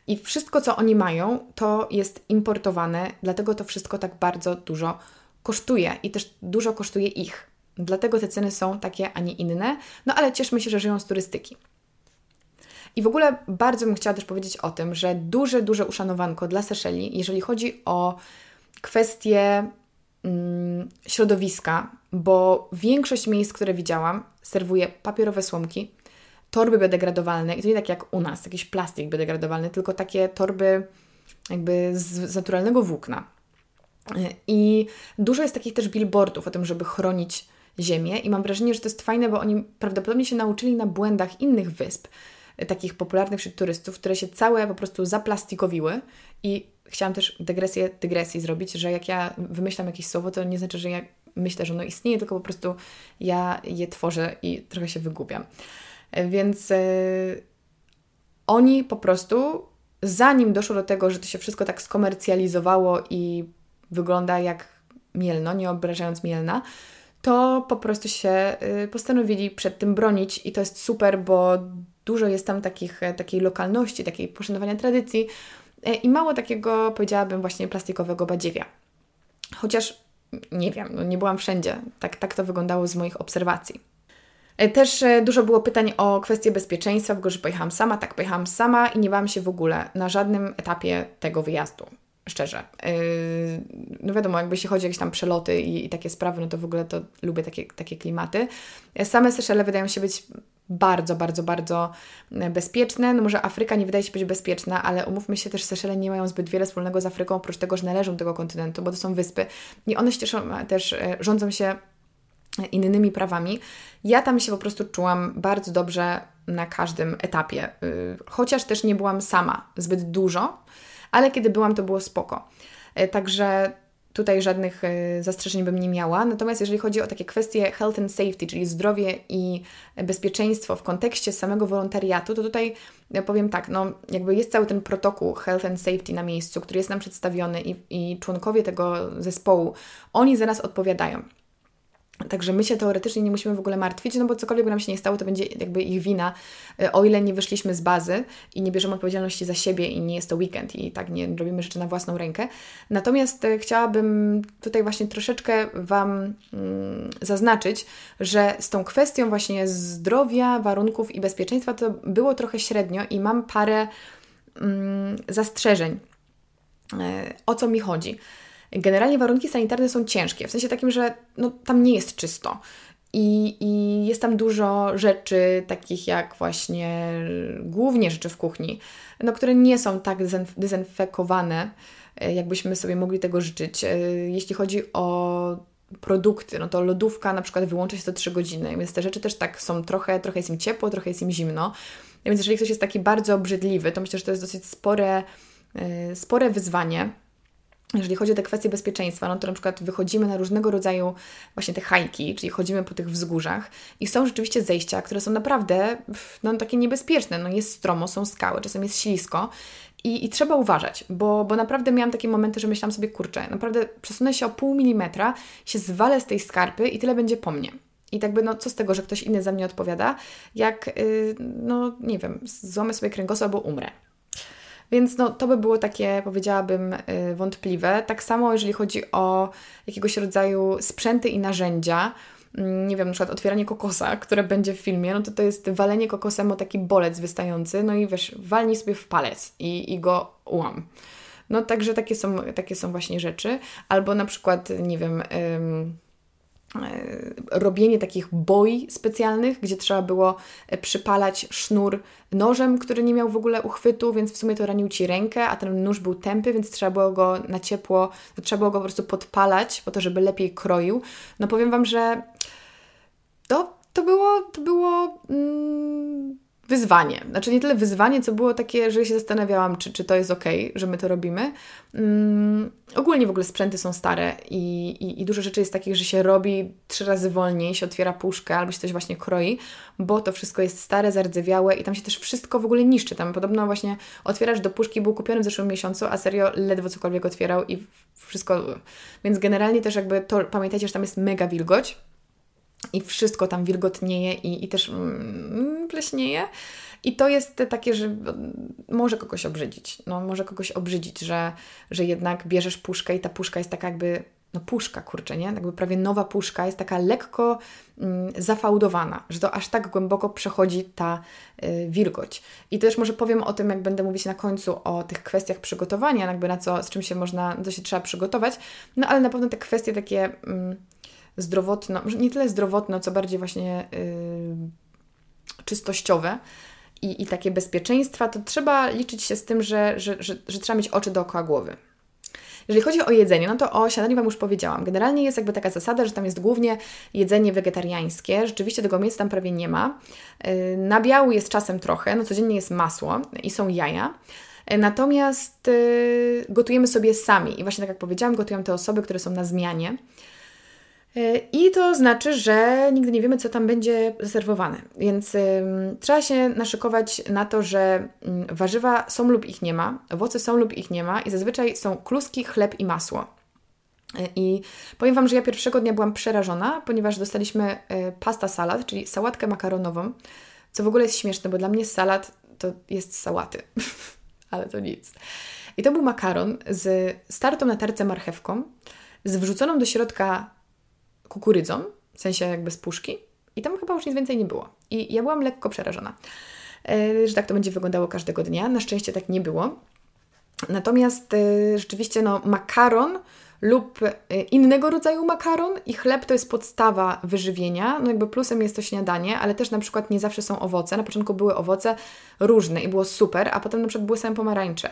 I wszystko, co oni mają, to jest importowane, dlatego to wszystko tak bardzo dużo kosztuje i też dużo kosztuje ich. Dlatego te ceny są takie, a nie inne. No ale cieszmy się, że żyją z turystyki. I w ogóle bardzo bym chciała też powiedzieć o tym, że duże, duże uszanowanko dla Seszeli, jeżeli chodzi o kwestie mm, środowiska, bo większość miejsc, które widziałam, serwuje papierowe słomki, torby biodegradowalne i to nie tak jak u nas, jakiś plastik biodegradowalny, tylko takie torby jakby z, z naturalnego włókna. I dużo jest takich też billboardów o tym, żeby chronić Ziemię i mam wrażenie, że to jest fajne, bo oni prawdopodobnie się nauczyli na błędach innych wysp, e, takich popularnych wśród turystów, które się całe po prostu zaplastikowiły i chciałam też dygresję dygresji zrobić, że jak ja wymyślam jakieś słowo, to nie znaczy, że ja myślę, że ono istnieje, tylko po prostu ja je tworzę i trochę się wygubiam. E, więc yy, oni po prostu, zanim doszło do tego, że to się wszystko tak skomercjalizowało i wygląda jak Mielno, nie obrażając Mielna, to po prostu się y, postanowili przed tym bronić i to jest super, bo dużo jest tam takich, e, takiej lokalności, takiej poszanowania tradycji e, i mało takiego, powiedziałabym, właśnie plastikowego badziewia. Chociaż nie wiem, no nie byłam wszędzie. Tak, tak to wyglądało z moich obserwacji. E, też dużo było pytań o kwestie bezpieczeństwa, w ogóle, że pojechałam sama. Tak, pojechałam sama i nie bałam się w ogóle na żadnym etapie tego wyjazdu szczerze. Yy, no wiadomo, jakby się chodzi o jakieś tam przeloty i, i, takie sprawy, no to w ogóle to lubię takie, takie klimaty. Same Seszele wydają się być bardzo, bardzo, bardzo bezpieczne. No może Afryka nie wydaje się być bezpieczna, ale umówmy się też, Seszele nie mają zbyt wiele wspólnego z Afryką, oprócz tego, że należą do tego kontynentu, bo to są wyspy i one się cieszą, też e, rządzą się innymi prawami. Ja tam się po prostu czułam bardzo dobrze na każdym etapie, yy, chociaż też nie byłam sama zbyt dużo, ale kiedy byłam, to było spoko. także tutaj żadnych zastrzeżeń bym nie miała. Natomiast jeżeli chodzi o takie kwestie health and safety, czyli zdrowie i bezpieczeństwo w kontekście samego wolontariatu, to tutaj ja powiem tak, no jakby jest cały ten protokół health and safety na miejscu, który jest nam przedstawiony i, i członkowie tego zespołu, oni za nas odpowiadają. Także my się teoretycznie nie musimy w ogóle martwić, no bo cokolwiek by nam się nie stało, to będzie jakby ich wina, e, o ile nie wyszliśmy z bazy i nie bierzemy odpowiedzialności za siebie i nie jest to weekend i tak nie robimy rzeczy na własną rękę. Natomiast e, chciałabym tutaj właśnie troszeczkę Wam mm, zaznaczyć, że z tą kwestią właśnie zdrowia, warunków i bezpieczeństwa to było trochę średnio i mam parę mm, zastrzeżeń. E, o co mi chodzi? Generalnie warunki sanitarne są ciężkie, w sensie takim, że no, tam nie jest czysto. I, I jest tam dużo rzeczy, takich jak właśnie głównie rzeczy w kuchni, no, które nie są tak dezynfekowane, e, jakbyśmy sobie mogli tego życzyć. E, jeśli chodzi o produkty, no to lodówka na przykład wyłącza się co 3 godziny, więc te rzeczy też tak są trochę, trochę jest im ciepło, trochę jest im zimno. Więc jeżeli ktoś jest taki bardzo obrzydliwy, to myślę, że to jest dosyć spore, e, spore wyzwanie jeżeli chodzi o te kwestie bezpieczeństwa, no to na przykład wychodzimy na różnego rodzaju właśnie te hajki, czyli chodzimy po tych wzgórzach i są rzeczywiście zejścia, które są naprawdę no, takie niebezpieczne. No jest stromo, są skały, czasem jest ślisko i, i trzeba uważać, bo, bo naprawdę miałam takie momenty, że myślałam sobie, kurczę, naprawdę przesunę się o pół milimetra, się zwalę z tej skarpy i tyle będzie po mnie. I tak by, no co z tego, że ktoś inny za mnie odpowiada, jak, yy, no nie wiem, złamę sobie kręgosłup albo umrę. Więc no, to by było takie, powiedziałabym, y, wątpliwe. Tak samo, jeżeli chodzi o jakiegoś rodzaju sprzęty i narzędzia, mm, nie wiem, na przykład otwieranie kokosa, [LAUGHS] które będzie w filmie, no to to jest walenie kokosem o taki bolec wystający, no i wiesz, walnij sobie w palec i, i go ułam. No także takie są, takie są właśnie rzeczy. Albo na przykład, nie wiem... robienie takich boi specjalnych, gdzie trzeba było e, przypalać sznur nożem, który nie miał w ogóle uchwytu, więc w sumie to ranił Ci rękę, a ten nóż był tępy, więc trzeba było go na ciepło, trzeba było go po prostu podpalać po to, żeby lepiej kroił. No powiem Wam, że to, to było, to było... Mm, wyzwanie. Znaczy nie tyle wyzwanie, co było takie, że się zastanawiałam, czy, czy to jest ok, że my to robimy. Um, ogólnie w ogóle sprzęty są stare i, i, i, dużo rzeczy jest takich, że się robi trzy razy wolniej, się otwiera puszkę albo się coś właśnie kroi, bo to wszystko jest stare, zardzewiałe i tam się też wszystko w ogóle niszczy. Tam podobno właśnie otwierasz do puszki, był kupiony w zeszłym miesiącu, a serio ledwo cokolwiek otwierał i wszystko... Więc generalnie też jakby to, pamiętajcie, że tam jest mega wilgoć, i wszystko tam wilgotnieje i, i też mm, pleśnieje. I to jest takie, że może kogoś obrzydzić. No, może kogoś obrzydzić, że, że jednak bierzesz puszkę i ta puszka jest taka jakby, no puszka, kurczę, nie? Jakby prawie nowa puszka jest taka lekko mm, zafałdowana, że to aż tak głęboko przechodzi ta y, wilgoć. I też może powiem o tym, jak będę mówić na końcu o tych kwestiach przygotowania, jakby na co, z czym się można, co się trzeba przygotować. No ale na pewno te kwestie takie... Mm, zdrowotno, nie tyle zdrowotno, co bardziej właśnie yy, czystościowe i, i takie bezpieczeństwa, to trzeba liczyć się z tym, że, że, że, że trzeba mieć oczy dookoła głowy. Jeżeli chodzi o jedzenie, no to o śniadaniu Wam już powiedziałam. Generalnie jest jakby taka zasada, że tam jest głównie jedzenie wegetariańskie. Rzeczywiście tego mięsa tam prawie nie ma. Y, na biału jest czasem trochę, no codziennie jest masło i są jaja. Y, natomiast y, gotujemy sobie sami i właśnie tak jak powiedziałam, gotują te osoby, które są na zmianie. E, I to znaczy, że nigdy nie wiemy, co tam będzie zaserwowane. Więc trzeba się naszykować na to, że warzywa są lub ich nie ma, owoce są lub ich nie ma i zazwyczaj są kluski, chleb i masło. E, I powiem Wam, że ja pierwszego dnia byłam przerażona, ponieważ dostaliśmy e, pasta salad, czyli sałatkę makaronową, co w ogóle jest śmieszne, bo dla mnie salad to jest sałaty, [LAUGHS] ale to nic. I to był makaron z startą na terce marchewką, z wrzuconą do środka kukurydzą, w sensie jakby z puszki i tam chyba już nic więcej nie było. I ja byłam lekko przerażona, e, że tak to będzie wyglądało każdego dnia. Na szczęście tak nie było. Natomiast e, rzeczywiście no, makaron lub e, innego rodzaju makaron i chleb to jest podstawa wyżywienia. No jakby plusem jest to śniadanie, ale też na przykład nie zawsze są owoce. Na początku były owoce różne i było super, a potem na przykład były same pomarańcze.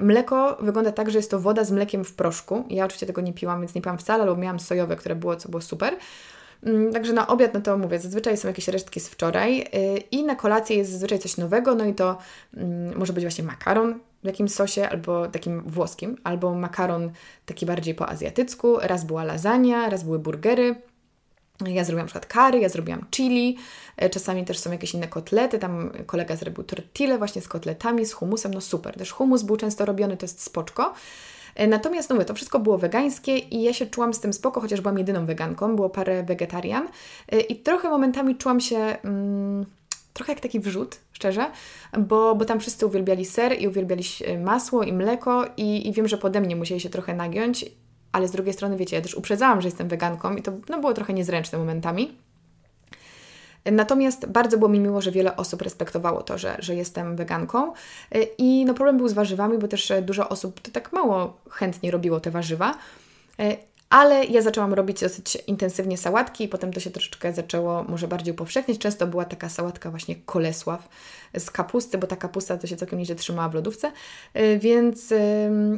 Mleko wygląda tak, że jest to woda z mlekiem w proszku. Ja oczywiście tego nie piłam, więc nie piłam wcale, albo miałam sojowe, które było, co było super. Także na obiad, no to mówię, zazwyczaj są jakieś resztki z wczoraj y, i na kolację jest zazwyczaj coś nowego, no i to może być właśnie makaron, w jakimś sosie, albo takim włoskim, albo makaron taki bardziej po azjatycku, raz była lasagna, raz były burgery. Ja zrobiłam przykład curry, ja zrobiłam chili, e, czasami też są jakieś inne kotlety, tam kolega zrobił tortille właśnie z kotletami, z humusem, no super. Też humus był często robiony, to jest spoczko. E, natomiast no mówię, to wszystko było wegańskie i ja się czułam z tym spoko, chociaż byłam jedyną weganką, było parę wegetarian e, i trochę momentami czułam się mm, trochę jak taki wrzut, szczerze, bo, bo tam wszyscy uwielbiali ser i uwielbiali masło i mleko i, i wiem, że pode mnie musieli się trochę nagiąć, ale z drugiej strony, wiecie, ja też uprzedzałam, że jestem weganką i to no, było trochę niezręczne momentami. Natomiast bardzo było mi miło, że wiele osób respektowało to, że, że jestem weganką. I no problem był z warzywami, bo też dużo osób to tak mało chętnie robiło te warzywa. Ale ja zaczęłam robić dosyć intensywnie sałatki i potem to się troszeczkę zaczęło może bardziej upowszechniać. Często była taka sałatka właśnie kolesław z kapusty, bo ta kapusta to się całkiem nieźle trzymała w lodówce, y, więc,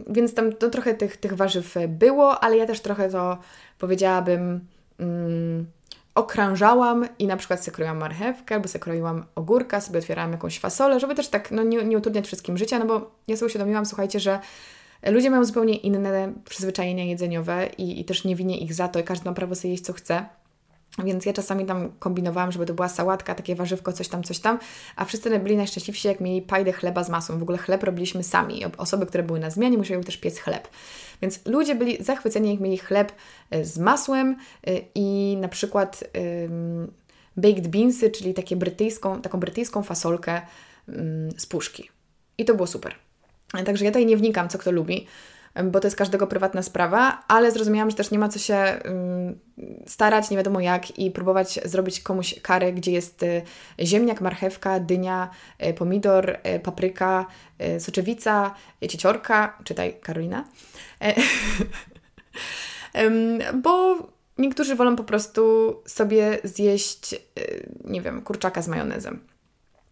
więc tam to trochę tych, tych warzyw było, ale ja też trochę to powiedziałabym... Mm, okrążałam i na przykład sobie kroiłam marchewkę albo sobie kroiłam ogórka, sobie otwierałam jakąś fasolę, żeby też tak no, nie, nie utrudniać wszystkim życia, no bo ja sobie uświadomiłam, słuchajcie, że ludzie mają zupełnie inne przyzwyczajenia jedzeniowe i, i też nie winię ich za to i każdy ma prawo sobie jeść co chce. Więc ja czasami tam kombinowałam, żeby to była sałatka, takie warzywko, coś tam, coś tam, a wszyscy byli najszczęśliwsi, jak mieli pajdę chleba z masą. W ogóle chleb robiliśmy sami. Osoby, które były na zmianie, musiały też piec chleb. Więc ludzie byli zachwyceni, jak mieli chleb e, z masłem e, i na przykład baked beansy, czyli takie brytyjską, taką brytyjską fasolkę um, z puszki. I to było super. Także ja tutaj nie wnikam, co kto lubi, bo to jest każdego prywatna sprawa, ale zrozumiałam, że też nie ma co się starać, nie wiadomo jak, i próbować zrobić komuś karę, gdzie jest y, ziemniak, marchewka, dynia, y, pomidor, y, papryka, soczewica, cieciorka, czytaj Karolina. [LAUGHS] Bo niektórzy wolą po prostu sobie zjeść, nie wiem, kurczaka z majonezem.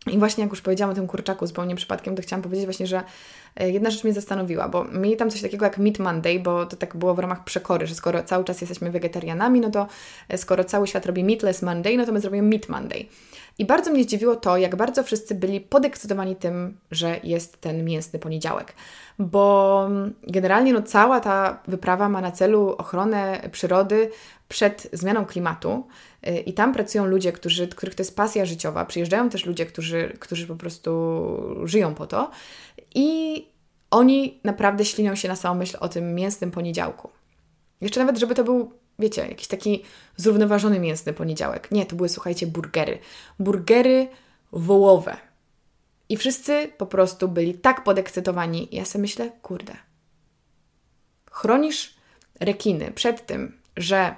I właśnie jak już powiedziałam o tym kurczaku zupełnie przypadkiem, to chciałam powiedzieć właśnie, że e, jedna rzecz mnie zastanowiła, bo mieli tam coś takiego jak Meat Monday, bo to tak było w ramach przekory, że skoro cały czas jesteśmy wegetarianami, no to e, skoro cały świat robi Meatless Monday, no to my zrobimy Meat Monday. I bardzo mnie zdziwiło to, jak bardzo wszyscy byli podekscytowani tym, że jest ten mięsny poniedziałek. Bo generalnie no, cała ta wyprawa ma na celu ochronę przyrody przed zmianą klimatu. Y, I tam pracują ludzie, którzy, których to jest pasja życiowa. Przyjeżdżają też ludzie, którzy, którzy po prostu żyją po to. I oni naprawdę ślinią się na samą myśl o tym mięsnym poniedziałku. Jeszcze nawet, żeby to był wiecie, jakiś taki zrównoważony mięsny poniedziałek. Nie, to były, słuchajcie, burgery. Burgery wołowe. I wszyscy po prostu byli tak podekscytowani. Ja sobie myślę, kurde, chronisz rekiny przed tym, że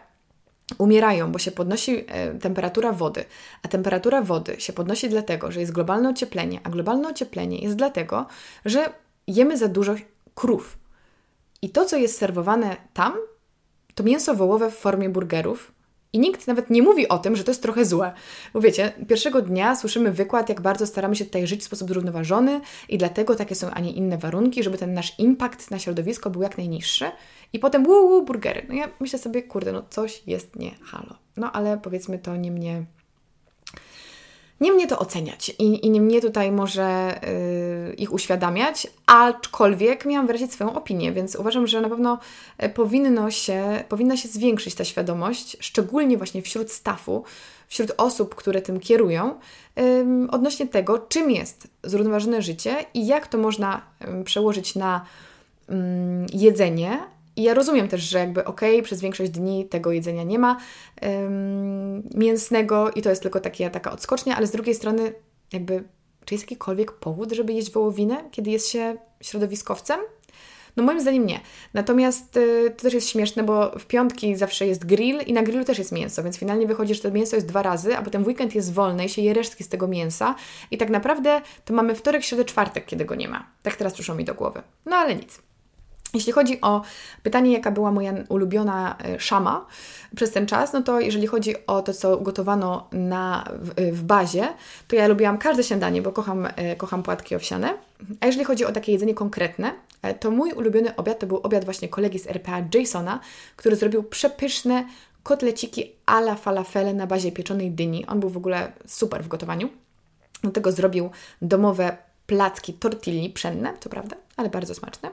umierają, bo się podnosi e, temperatura wody, a temperatura wody się podnosi dlatego, że jest globalne ocieplenie, a globalne ocieplenie jest dlatego, że jemy za dużo krów. I to, co jest serwowane tam, to mięso wołowe w formie burgerów. I nikt nawet nie mówi o tym, że to jest trochę złe. Bo wiecie, pierwszego dnia słyszymy wykład, jak bardzo staramy się tutaj żyć w sposób zrównoważony i dlatego takie są, a nie inne warunki, żeby ten nasz impact na środowisko był jak najniższy. I potem wu, burgery. No ja myślę sobie, kurde, no coś jest nie halo. No ale powiedzmy to nie mnie nie mnie to oceniać i, i nie mnie tutaj może yy, ich uświadamiać, aczkolwiek miałam wyrazić swoją opinię, więc uważam, że na pewno e, powinno się, powinna się zwiększyć ta świadomość, szczególnie właśnie wśród staffu, wśród osób, które tym kierują, yy, odnośnie tego, czym jest zrównoważone życie i jak to można przełożyć na jedzenie, i ja rozumiem też, że jakby okej, okay, przez większość dni tego jedzenia nie ma ym, mięsnego i to jest tylko takie, taka odskocznia, ale z drugiej strony jakby czy jest jakikolwiek powód, żeby jeść wołowinę, kiedy jest się środowiskowcem? No moim zdaniem nie. Natomiast y, to też jest śmieszne, bo w piątki zawsze jest grill i na grillu też jest mięso, więc finalnie wychodzi, że to mięso jest dwa razy, a potem weekend jest wolny i się je resztki z tego mięsa i tak naprawdę to mamy wtorek, środę, czwartek, kiedy go nie ma. Tak teraz przyszło mi do głowy. No ale nic. Jeśli chodzi o pytanie, jaka była moja ulubiona e, szama przez ten czas, no to jeżeli chodzi o to, co gotowano na, w, w bazie, to ja lubiłam każde śniadanie, bo kocham, e, kocham płatki owsiane. A jeżeli chodzi o takie jedzenie konkretne, e, to mój ulubiony obiad to był obiad właśnie kolegi z RPA Jasona, który zrobił przepyszne kotleciki a la falafele na bazie pieczonej dyni. On był w ogóle super w gotowaniu. Do tego zrobił domowe placki tortilli pszenne, to prawda, ale bardzo smaczne.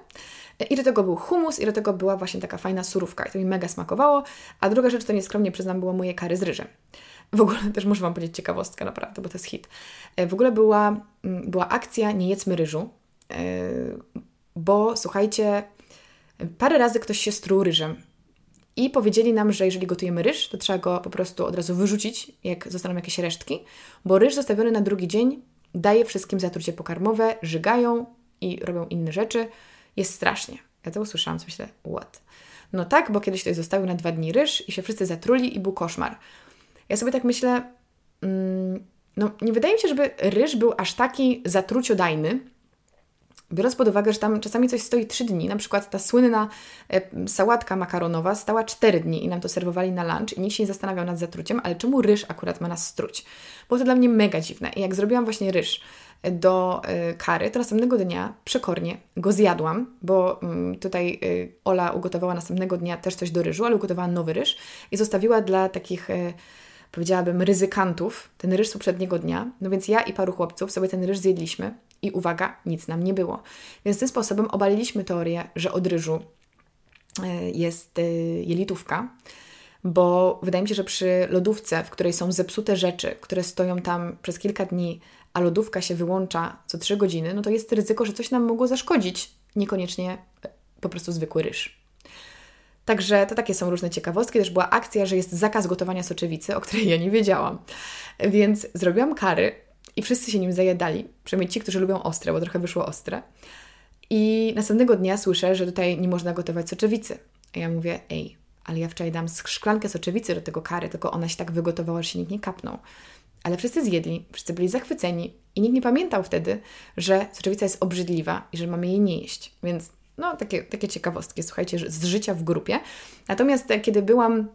I do tego był humus i do tego była właśnie taka fajna surówka i to mi mega smakowało. A druga rzecz, to nieskromnie przyznam, było moje kary z ryżem. [LAUGHS] W ogóle też muszę Wam powiedzieć ciekawostkę naprawdę, bo to jest hit. E, w ogóle była, mm, była akcja Nie jedzmy ryżu, e, bo słuchajcie, parę razy ktoś się struł ryżem i powiedzieli nam, że jeżeli gotujemy ryż, to trzeba go po prostu od razu wyrzucić, jak zostaną jakieś resztki, bo ryż zostawiony na drugi dzień daje wszystkim zatrucie pokarmowe, żygają i robią inne rzeczy. Jest strasznie. Ja to usłyszałam, co myślę, what? No tak, bo kiedyś ktoś zostawił na dwa dni ryż i się wszyscy zatruli i był koszmar. Ja sobie tak myślę, mm, no nie wydaje mi się, żeby ryż był aż taki zatruciodajny, Biorąc pod uwagę, że tam czasami coś stoi 3 dni, na przykład ta słynna e, sałatka makaronowa stała 4 dni i nam to serwowali na lunch i nikt się nie zastanawiał nad zatruciem, ale czemu ryż akurat ma nas struć? Było to dla mnie mega dziwne. I jak zrobiłam właśnie ryż e, do y, kary, to następnego dnia przekornie go zjadłam, bo y, tutaj Ola ugotowała następnego dnia też coś do ryżu, ale ugotowała nowy ryż i zostawiła dla takich powiedziałabym, ryzykantów ten ryż z poprzedniego dnia. No więc ja i paru chłopców sobie ten ryż zjedliśmy i uwaga, nic nam nie było. Więc tym sposobem obaliliśmy teorię, że od ryżu e, jest e, jelitówka, bo wydaje mi się, że przy lodówce, w której są zepsute rzeczy, które stoją tam przez kilka dni, a lodówka się wyłącza co 3 godziny, no to jest ryzyko, że coś nam mogło zaszkodzić. Niekoniecznie e, po prostu zwykły ryż. Także to takie są różne ciekawostki. Też była akcja, że jest zakaz gotowania soczewicy, o której ja nie wiedziałam. Więc zrobiłam kary i wszyscy się nim zajadali. Przynajmniej ci, którzy lubią ostre, bo trochę wyszło ostre. I następnego dnia słyszę, że tutaj nie można gotować soczewicy. A ja mówię, ej, ale ja wczoraj dam szklankę soczewicy do tego kary, tylko ona się tak wygotowała, że się nikt nie kapnął. Ale wszyscy zjedli, wszyscy byli zachwyceni i nikt nie pamiętał wtedy, że soczewica jest obrzydliwa i że mamy jej nie jeść. Więc no, takie, takie ciekawostki, słuchajcie, z życia w grupie. Natomiast e, kiedy byłam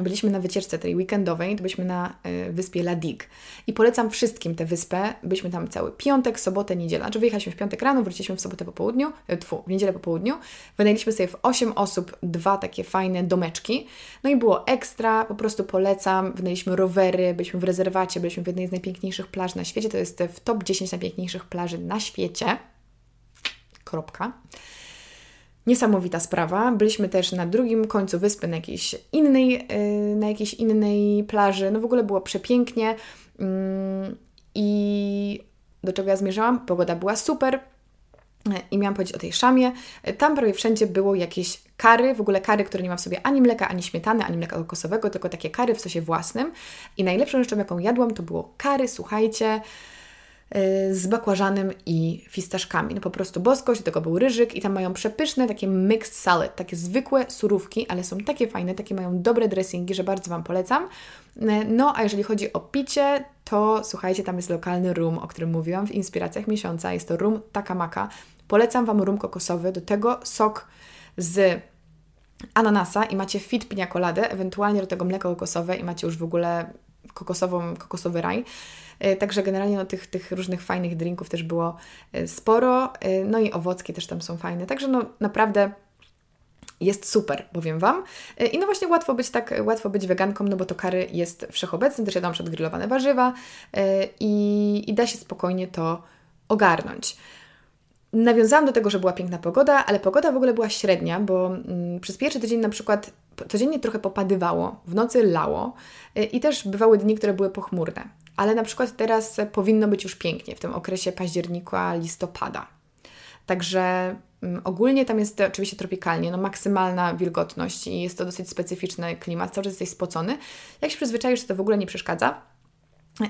byliśmy na wycieczce tej weekendowej, to byliśmy na y, wyspie La Digue. I polecam wszystkim tę wyspę. Byliśmy tam cały piątek, sobotę, niedzielę. Znaczy wyjechaliśmy w piątek rano, wróciliśmy w sobotę po południu, y, tfu, w niedzielę po południu. Wynajęliśmy sobie w 8 osób dwa takie fajne domeczki. No i było ekstra, po prostu polecam. Wynajęliśmy rowery, byliśmy w rezerwacie, byliśmy w jednej z najpiękniejszych plaż na świecie. To jest w top 10 najpiękniejszych plaży na świecie. Kropka. Niesamowita sprawa. Byliśmy też na drugim końcu wyspy, na jakiejś innej, y, na jakiejś innej plaży. No w ogóle było przepięknie. Mm, I do czego ja zmierzałam? Pogoda była super. I miałam powiedzieć o tej szamie. Tam prawie wszędzie było jakieś kary, w ogóle kary, które nie ma w sobie ani mleka, ani śmietany, ani mleka kokosowego, tylko takie kary w sosie własnym. I najlepszą rzeczą, jaką jadłam, to było kary, słuchajcie, z bakłażanem i fistaszkami. No po prostu boskość, do tego był ryżyk i tam mają przepyszne takie mixed salad, takie zwykłe surówki, ale są takie fajne, takie mają dobre dressingi, że bardzo Wam polecam. Y, no a jeżeli chodzi o picie, to słuchajcie, tam jest lokalny rum, o którym mówiłam w inspiracjach miesiąca. Jest to rum Takamaka. Polecam Wam rum kokosowy, do tego sok z ananasa i macie fit coladę, ewentualnie do tego mleko kokosowe i macie już w ogóle kokosową, kokosowy raj. E, także generalnie no, tych, tych różnych fajnych drinków też było e, sporo. E, no i owocki też tam są fajne. Także no naprawdę jest super, powiem Wam. I no właśnie łatwo być tak, łatwo być weganką, no bo to kary jest wszechobecny, też jadam przedgrillowane warzywa i, i da się spokojnie to ogarnąć. Nawiązałam do tego, że była piękna pogoda, ale pogoda w ogóle była średnia, bo mm, przez pierwszy tydzień na przykład codziennie trochę popadywało, w nocy lało i też bywały dni, które były pochmurne ale na przykład teraz powinno być już pięknie w tym okresie października, listopada. Także um, ogólnie tam jest oczywiście tropikalnie, no maksymalna wilgotność i jest to dosyć specyficzny klimat, cały czas jesteś spocony. Jak się przyzwyczaisz, to, to w ogóle nie przeszkadza.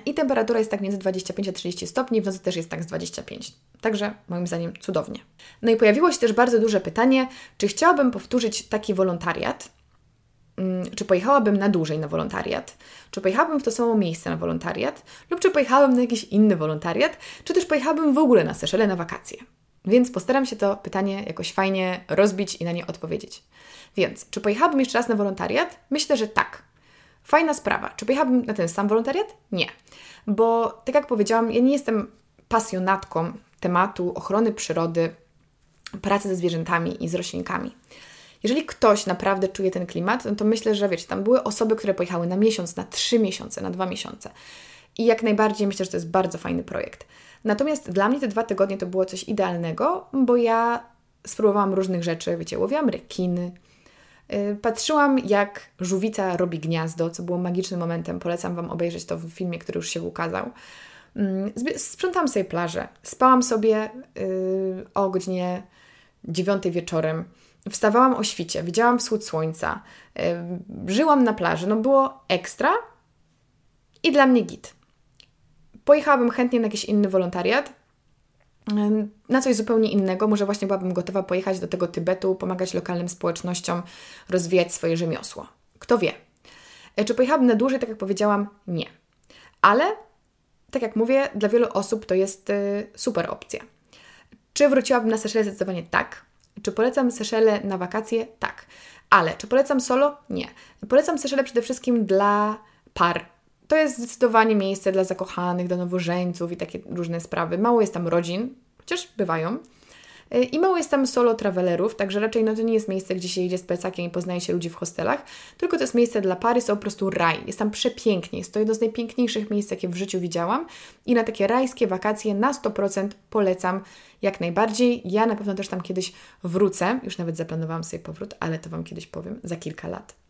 I temperatura jest tak między 25 a 30 stopni, w nocy też jest tak z 25. Także moim zdaniem cudownie. No i pojawiło się też bardzo duże pytanie, czy chciałabym powtórzyć taki wolontariat, Mm, czy pojechałabym na dłużej na wolontariat, czy pojechałabym w to samo miejsce na wolontariat, lub czy pojechałabym na jakiś inny wolontariat, czy też pojechałabym w ogóle na Seszele na wakacje. Więc postaram się to pytanie jakoś fajnie rozbić i na nie odpowiedzieć. Więc, czy pojechałabym jeszcze raz na wolontariat? Myślę, że tak. Fajna sprawa. Czy pojechałabym na ten sam wolontariat? Nie. Bo, tak jak powiedziałam, ja nie jestem pasjonatką tematu ochrony przyrody, pracy ze zwierzętami i z roślinkami. Jeżeli ktoś naprawdę czuje ten klimat, no to myślę, że wiecie, tam były osoby, które pojechały na miesiąc, na trzy miesiące, na dwa miesiące. I jak najbardziej myślę, że to jest bardzo fajny projekt. Natomiast dla mnie te dwa tygodnie to było coś idealnego, bo ja spróbowałam różnych rzeczy, wiecie, łowiłam rekiny, patrzyłam jak żółwica robi gniazdo, co było magicznym momentem, polecam Wam obejrzeć to w filmie, który już się ukazał. Yy, sprzątałam sobie plażę, spałam sobie yy, o godzinie dziewiątej wieczorem, wstawałam o świcie, widziałam wschód słońca, yy, żyłam na plaży, no było ekstra i dla mnie git. Pojechałabym chętnie na jakiś inny wolontariat, na coś zupełnie innego. Może właśnie byłabym gotowa pojechać do tego Tybetu, pomagać lokalnym społecznościom rozwijać swoje rzemiosło. Kto wie? E, czy pojechałabym na dłużej, tak jak powiedziałam? Nie. Ale, tak jak mówię, dla wielu osób to jest y, super opcja. Czy wróciłabym na Seszele? Zdecydowanie tak. Czy polecam Seszele na wakacje? Tak. Ale czy polecam solo? Nie. Polecam Seszele przede wszystkim dla par, to jest zdecydowanie miejsce dla zakochanych, dla nowożeńców i takie różne sprawy. Mało jest tam rodzin, chociaż bywają. I mało jest tam solo travelerów, także raczej no to nie jest miejsce, gdzie się idzie z plecakiem i poznaje się ludzi w hostelach, tylko to jest miejsce dla pary, są po prostu raj. Jest tam przepięknie, jest to jedno z najpiękniejszych miejsc, jakie w życiu widziałam i na takie rajskie wakacje na 100% polecam jak najbardziej. Ja na pewno też tam kiedyś wrócę, już nawet zaplanowałam sobie powrót, ale to Wam kiedyś powiem, za kilka lat.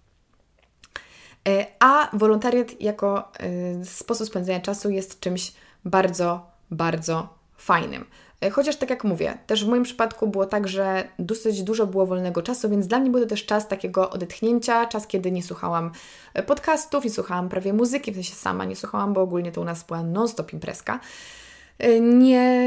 E, a wolontariat jako e, sposób spędzania czasu jest czymś bardzo, bardzo fajnym. E, chociaż tak jak mówię, też w moim przypadku było tak, że dosyć dużo było wolnego czasu, więc dla mnie był to też czas takiego odetchnięcia, czas, kiedy nie słuchałam podcastów, nie słuchałam prawie muzyki, w sensie sama nie słuchałam, bo ogólnie to u nas była non-stop imprezka. Nie,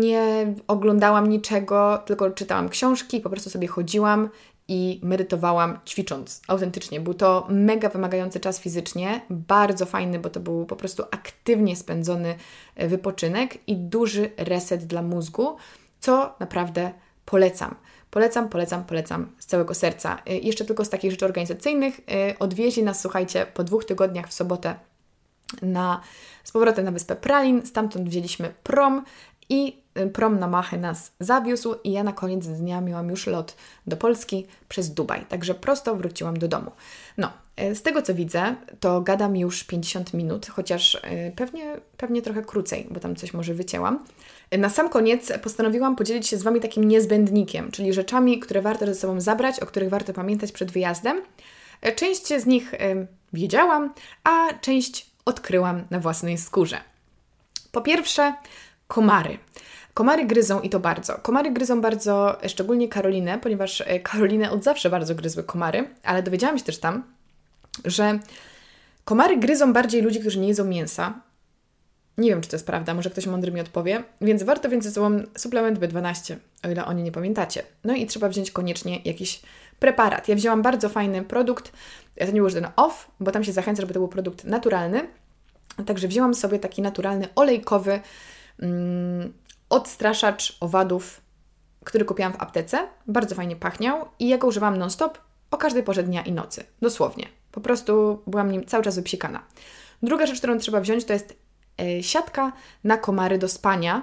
nie oglądałam niczego, tylko czytałam książki, po prostu sobie chodziłam i medytowałam ćwicząc autentycznie. Był to mega wymagający czas fizycznie, bardzo fajny, bo to był po prostu aktywnie spędzony e, wypoczynek i duży reset dla mózgu, co naprawdę polecam. Polecam, polecam, polecam z całego serca. E, jeszcze tylko z takich rzeczy organizacyjnych. E, odwieźli nas, słuchajcie, po dwóch tygodniach w sobotę na, z powrotem na wyspę Pralin. Stamtąd wzięliśmy prom i y, prom na Machy nas zawiózł i ja na koniec dnia miałam już lot do Polski przez Dubaj. Także prosto wróciłam do domu. No, y, z tego co widzę, to gadam już 50 minut, chociaż y, pewnie, pewnie trochę krócej, bo tam coś może wycięłam. Na sam koniec postanowiłam podzielić się z Wami takim niezbędnikiem, czyli rzeczami, które warto ze sobą zabrać, o których warto pamiętać przed wyjazdem. Część z nich wiedziałam, a część odkryłam na własnej skórze. Po pierwsze, komary. Komary gryzą i to bardzo. Komary gryzą bardzo, szczególnie Karolinę, ponieważ e, Karolinę od zawsze bardzo gryzły komary, ale dowiedziałam się też tam, że komary gryzą bardziej ludzi, którzy nie jedzą mięsa. Nie wiem, czy to jest prawda, może ktoś mądry mi odpowie, więc warto wziąć ze sobą suplement B12, o ile o nie nie pamiętacie. No i trzeba wziąć koniecznie jakiś preparat. Ja wzięłam bardzo fajny produkt, to nie był ten off, bo tam się zachęca, żeby to był produkt naturalny. Także wzięłam sobie taki naturalny, olejkowy odstraszacz owadów, który kupiłam w aptece. Bardzo fajnie pachniał i ja go używam non-stop o każdej porze dnia i nocy. Dosłownie. Po prostu byłam nim cały czas wypsikana. Druga rzecz, którą trzeba wziąć, to jest e, siatka na komary do spania,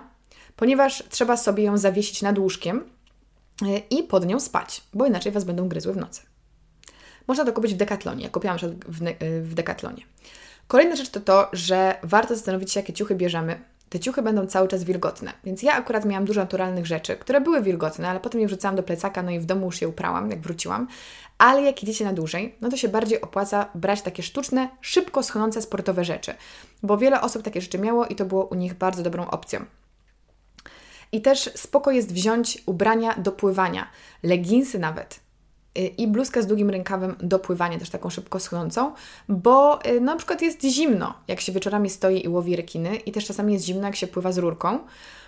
ponieważ trzeba sobie ją zawiesić nad łóżkiem e, i pod nią spać, bo inaczej Was będą gryzły w nocy. Można to kupić w Decathlonie. Ja kupiłam w, w Decathlonie. Kolejna rzecz to to, że warto zastanowić się, jakie ciuchy bierzemy, te ciuchy będą cały czas wilgotne. Więc ja akurat miałam dużo naturalnych rzeczy, które były wilgotne, ale potem je wrzucałam do plecaka, no i w domu już je uprałam, jak wróciłam. Ale jak idziecie na dłużej, no to się bardziej opłaca brać takie sztuczne, szybko schnące sportowe rzeczy. Bo wiele osób takie rzeczy miało i to było u nich bardzo dobrą opcją. I też spoko jest wziąć ubrania do pływania, leginsy nawet, i bluzkę z długim rękawem do pływania, też taką szybko schnącą, bo y, na przykład jest zimno, jak się wieczorami stoi i łowi rekiny i też czasami jest zimno, jak się pływa z rurką.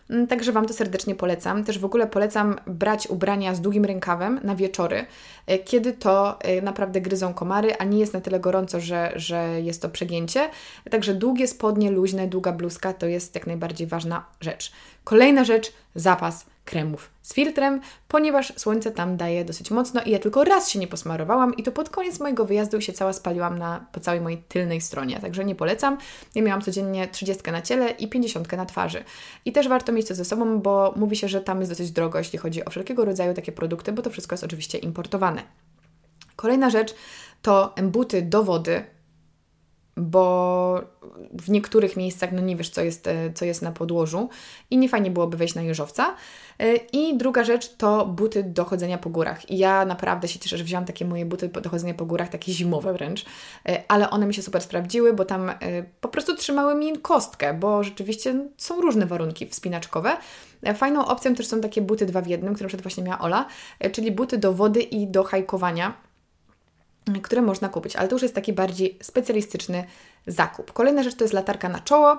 Mm, także Wam to serdecznie polecam. Też w ogóle polecam brać ubrania z długim rękawem na wieczory, y, kiedy to naprawdę gryzą komary, a nie jest na tyle gorąco, że, że jest to przegięcie. Także długie spodnie, luźne, długa bluzka to jest jak najbardziej ważna rzecz. Kolejna rzecz, zapas kremów z filtrem, ponieważ słońce tam daje dosyć mocno i ja tylko raz się nie posmarowałam i to pod koniec mojego wyjazdu się cała spaliłam na, po całej mojej tylnej stronie, także nie polecam. Ja miałam codziennie 30 na ciele i 50 na twarzy. I też warto mieć to ze sobą, bo mówi się, że tam jest dosyć drogo, jeśli chodzi o wszelkiego rodzaju takie produkty, bo to wszystko jest oczywiście importowane. Kolejna rzecz to embuty do wody, bo w niektórych miejscach no nie wiesz, co jest, e, co jest na podłożu i nie fajnie byłoby wejść na jeżowca. E, I druga rzecz to buty do chodzenia po górach. I ja naprawdę się cieszę, że wziąłam takie moje buty do chodzenia po górach, takie zimowe wręcz, e, ale one mi się super sprawdziły, bo tam po prostu trzymały mi kostkę, bo rzeczywiście są różne warunki wspinaczkowe. Fajną opcją też są takie buty dwa w jednym, które przed właśnie miała Ola, czyli buty do wody i do hajkowania które można kupić, ale to już jest taki bardziej specjalistyczny zakup. Kolejna rzecz to jest latarka na czoło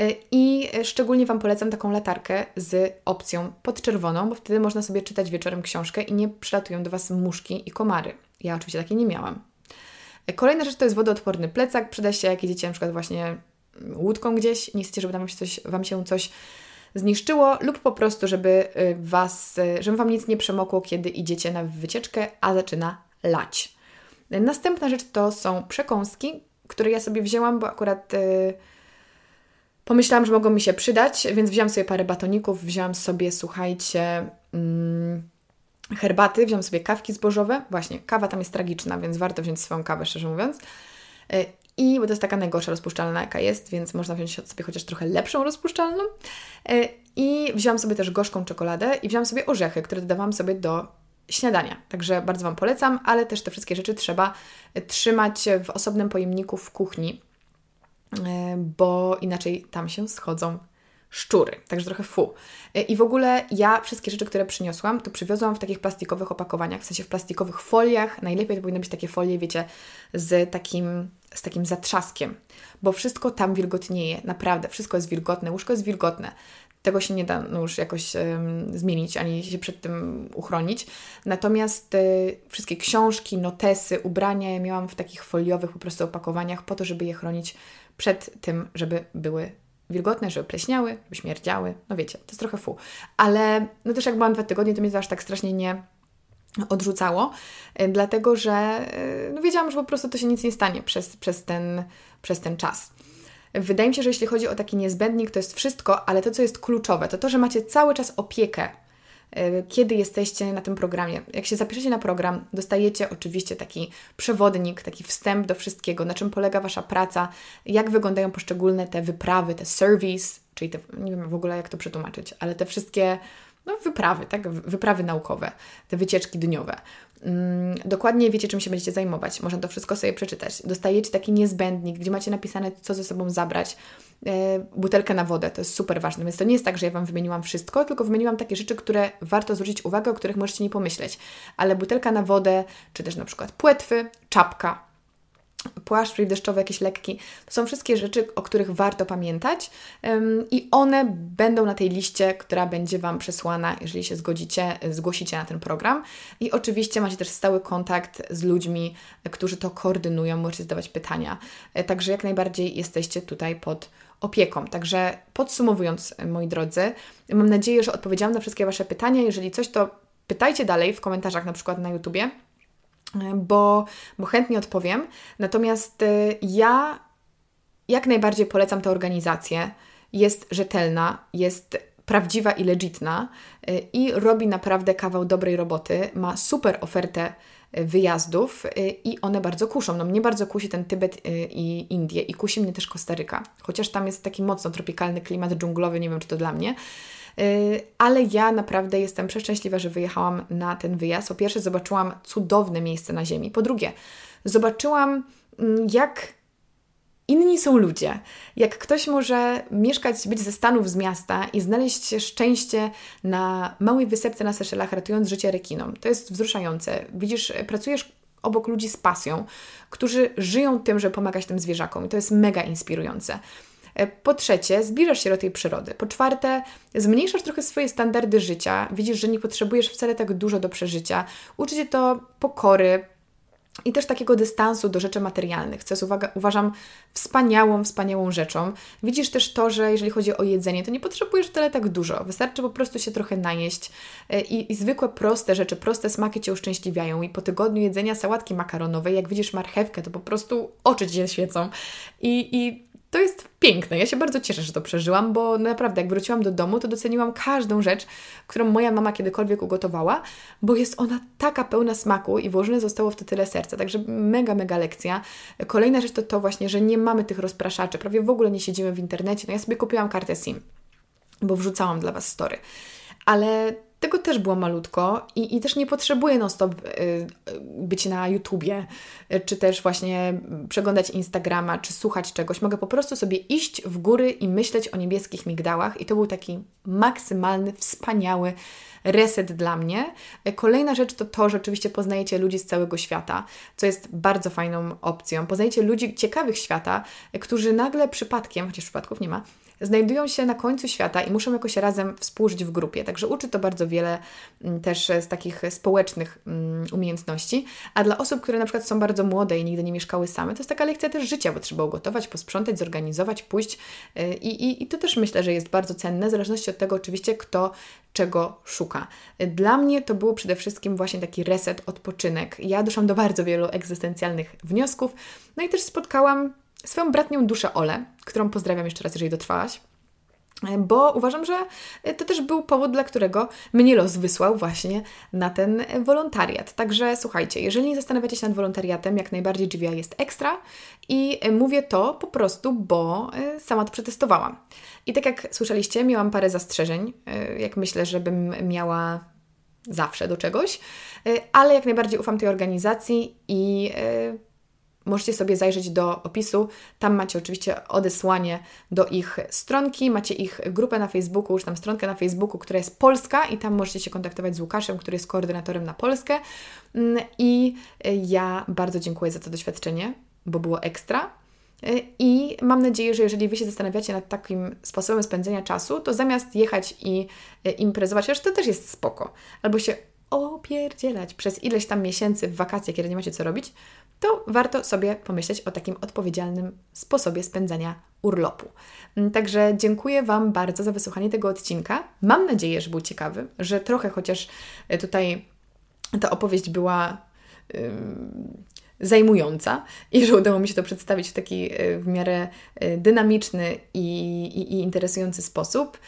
y, i szczególnie Wam polecam taką latarkę z opcją podczerwoną, bo wtedy można sobie czytać wieczorem książkę i nie przylatują do Was muszki i komary. Ja oczywiście takiej nie miałam. Y, kolejna rzecz to jest wodoodporny plecak. Przyda się, jak jedziecie na przykład właśnie mm, łódką gdzieś, nie chcecie, żeby tam się coś, Wam się coś zniszczyło lub po prostu, żeby y, Was, żeby Wam nic nie przemokło, kiedy idziecie na wycieczkę, a zaczyna lać. Następna rzecz to są przekąski, które ja sobie wzięłam, bo akurat yy, pomyślałam, że mogą mi się przydać, więc wziąłam sobie parę batoników, wziąłam sobie, słuchajcie, yy, herbaty, wziąłam sobie kawki zbożowe. Właśnie, kawa tam jest tragiczna, więc warto wziąć swoją kawę, szczerze mówiąc. Yy, I bo to jest taka najgorsza rozpuszczalna, jaka jest, więc można wziąć sobie chociaż trochę lepszą rozpuszczalną. Y, I wziąłam sobie też gorzką czekoladę i wziąłam sobie orzechy, które dodawałam sobie do śniadania. Także bardzo Wam polecam, ale też te wszystkie rzeczy trzeba trzymać w osobnym pojemniku w kuchni, e, bo inaczej tam się schodzą szczury, także trochę fu. E, I w ogóle ja wszystkie rzeczy, które przyniosłam, to przywiozłam w takich plastikowych opakowaniach, w sensie w plastikowych foliach. Najlepiej to powinny być takie folie, wiecie, z takim, z takim zatrzaskiem, bo wszystko tam wilgotnieje, naprawdę, wszystko jest wilgotne, łóżko jest wilgotne tego się nie da już jakoś um, zmienić, ani się przed tym uchronić. Natomiast y, wszystkie książki, notesy, ubrania ja miałam w takich foliowych po prostu opakowaniach po to, żeby je chronić przed tym, żeby były wilgotne, żeby pleśniały, żeby śmierdziały. No wiecie, to jest trochę fu. Ale no też jak byłam dwa tygodnie, to mnie to aż tak strasznie nie odrzucało, y, dlatego że y, no wiedziałam, że po prostu to się nic nie stanie przez, przez, ten, przez ten czas. Wydaje mi się, że jeśli chodzi o taki niezbędnik, to jest wszystko, ale to, co jest kluczowe, to to, że macie cały czas opiekę, e, kiedy jesteście na tym programie. Jak się zapiszecie na program, dostajecie oczywiście taki przewodnik, taki wstęp do wszystkiego, na czym polega Wasza praca, jak wyglądają poszczególne te wyprawy, te service, czyli te, nie wiem w ogóle jak to przetłumaczyć, ale te wszystkie no, wyprawy, tak? Wyprawy naukowe, te wycieczki dniowe. Mm, dokładnie wiecie, czym się będziecie zajmować. Można to wszystko sobie przeczytać. Dostajecie taki niezbędnik, gdzie macie napisane, co ze sobą zabrać. E, butelkę na wodę, to jest super ważne. Więc to nie jest tak, że ja Wam wymieniłam wszystko, tylko wymieniłam takie rzeczy, które warto zwrócić uwagę, o których możecie nie pomyśleć. Ale butelka na wodę, czy też na przykład płetwy, czapka, płaszcz przeciwdeszczowy, jakiś lekki. To są wszystkie rzeczy, o których warto pamiętać i one będą na tej liście, która będzie Wam przesłana, jeżeli się zgodzicie, zgłosicie na ten program. I oczywiście macie też stały kontakt z ludźmi, którzy to koordynują, możecie zadawać pytania. E, także jak najbardziej jesteście tutaj pod opieką. Także podsumowując, moi drodzy, mam nadzieję, że odpowiedziałam na wszystkie Wasze pytania. Jeżeli coś, to pytajcie dalej w komentarzach, na przykład na YouTubie bo, bo chętnie odpowiem. Natomiast y, ja jak najbardziej polecam tę organizację. Jest rzetelna, jest prawdziwa i legitna y, i robi naprawdę kawał dobrej roboty. Ma super ofertę y, wyjazdów i one bardzo kuszą. No mnie bardzo kusi ten Tybet i Indie i kusi mnie też Kostaryka. Chociaż tam jest taki mocno tropikalny klimat dżunglowy, nie wiem czy to dla mnie. Y, ale ja naprawdę jestem przeszczęśliwa, że wyjechałam na ten wyjazd. Po pierwsze, zobaczyłam cudowne miejsce na Ziemi. Po drugie, zobaczyłam, mm, jak inni są ludzie. Jak ktoś może mieszkać, być ze Stanów, z miasta i znaleźć szczęście na małej wysepce na Seszelach, ratując życie rekinom. To jest wzruszające. Widzisz, pracujesz obok ludzi z pasją, którzy żyją tym, że pomagać tym zwierzakom. I to jest mega inspirujące. E, po trzecie, zbliżasz się do tej przyrody. Po czwarte, zmniejszasz trochę swoje standardy życia. Widzisz, że nie potrzebujesz wcale tak dużo do przeżycia. Uczy cię to pokory, i też takiego dystansu do rzeczy materialnych, co jest uwaga, uważam wspaniałą, wspaniałą rzeczą. Widzisz też to, że jeżeli chodzi o jedzenie, to nie potrzebujesz wcale tak dużo. Wystarczy po prostu się trochę najeść e, i, i zwykłe, proste rzeczy, proste smaki Cię uszczęśliwiają. I po tygodniu jedzenia sałatki makaronowej, jak widzisz marchewkę, to po prostu oczy Ci się świecą. I, i to jest piękne. Ja się bardzo cieszę, że to przeżyłam, bo naprawdę, jak wróciłam do domu, to doceniłam każdą rzecz, którą moja mama kiedykolwiek ugotowała, bo jest ona taka pełna smaku i włożone zostało w to tyle serca. Także mega, mega lekcja. Kolejna rzecz to to właśnie, że nie mamy tych rozpraszaczy, prawie w ogóle nie siedzimy w internecie. No ja sobie kupiłam kartę SIM, bo wrzucałam dla Was story. Ale tego też było malutko i, i też nie potrzebuję non-stop y, być na YouTubie, y, czy też właśnie przeglądać Instagrama, czy słuchać czegoś. Mogę po prostu sobie iść w góry i myśleć o niebieskich migdałach i to był taki maksymalny, wspaniały reset dla mnie. Kolejna rzecz to to, że oczywiście poznajecie ludzi z całego świata, co jest bardzo fajną opcją. Poznajecie ludzi ciekawych świata, którzy nagle przypadkiem, chociaż przypadków nie ma, znajdują się na końcu świata i muszą jakoś razem współżyć w grupie. Także uczy to bardzo wiele mm, też z takich społecznych mm, umiejętności. A dla osób, które na przykład są bardzo młode i nigdy nie mieszkały same, to jest taka lekcja też życia, bo trzeba ugotować, posprzątać, zorganizować, pójść. Y, I, i, i to też myślę, że jest bardzo cenne, w zależności od tego oczywiście, kto czego szuka. Dla mnie to było przede wszystkim właśnie taki reset, odpoczynek. Ja doszłam do bardzo wielu egzystencjalnych wniosków, no i też spotkałam swoją bratnią duszę Olę, którą pozdrawiam jeszcze raz, jeżeli dotrwałaś bo uważam, że to też był powód, dla którego mnie los wysłał właśnie na ten wolontariat. Także słuchajcie, jeżeli nie zastanawiacie się nad wolontariatem, jak najbardziej GVI jest ekstra i mówię to po prostu, bo e, sama to przetestowałam. I tak jak słyszeliście, miałam parę zastrzeżeń, e, jak myślę, żebym miała zawsze do czegoś, e, ale jak najbardziej ufam tej organizacji i Możecie sobie zajrzeć do opisu. Tam macie oczywiście odesłanie do ich stronki, macie ich grupę na Facebooku, już tam stronkę na Facebooku, która jest polska i tam możecie się kontaktować z Łukaszem, który jest koordynatorem na Polskę. Mm, I ja bardzo dziękuję za to doświadczenie, bo było ekstra. I mam nadzieję, że jeżeli Wy się zastanawiacie nad takim sposobem spędzenia czasu, to zamiast jechać i imprezować, chociaż to też jest spoko, albo się opierdzielać przez ileś tam miesięcy w wakacje, kiedy nie macie co robić, to warto sobie pomyśleć o takim odpowiedzialnym sposobie spędzania urlopu. Mm, także dziękuję Wam bardzo za wysłuchanie tego odcinka. Mam nadzieję, że był ciekawy, że trochę chociaż e, tutaj ta opowieść była. Zajmująca i że udało mi się to przedstawić w taki e, w miarę e, dynamiczny i, i, i, interesujący sposób.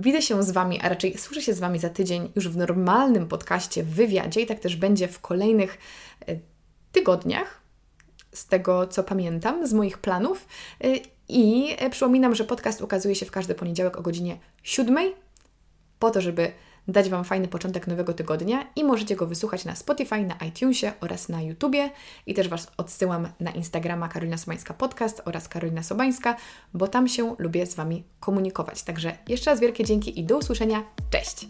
Widzę się z Wami, a raczej słyszę się z Wami za tydzień już w normalnym podcaście, w wywiadzie i tak też będzie w kolejnych tygodniach, z tego co pamiętam, z moich planów. I przypominam, że podcast ukazuje się w każdy poniedziałek o godzinie 7, po to, żeby dać Wam fajny początek nowego tygodnia i możecie go wysłuchać na Spotify, na iTunesie oraz na YouTubie i też Was odsyłam na Instagrama Karolina Sobańska Podcast oraz Karolina Sobańska, bo tam się lubię z Wami komunikować. Także jeszcze raz wielkie dzięki i do usłyszenia. Cześć!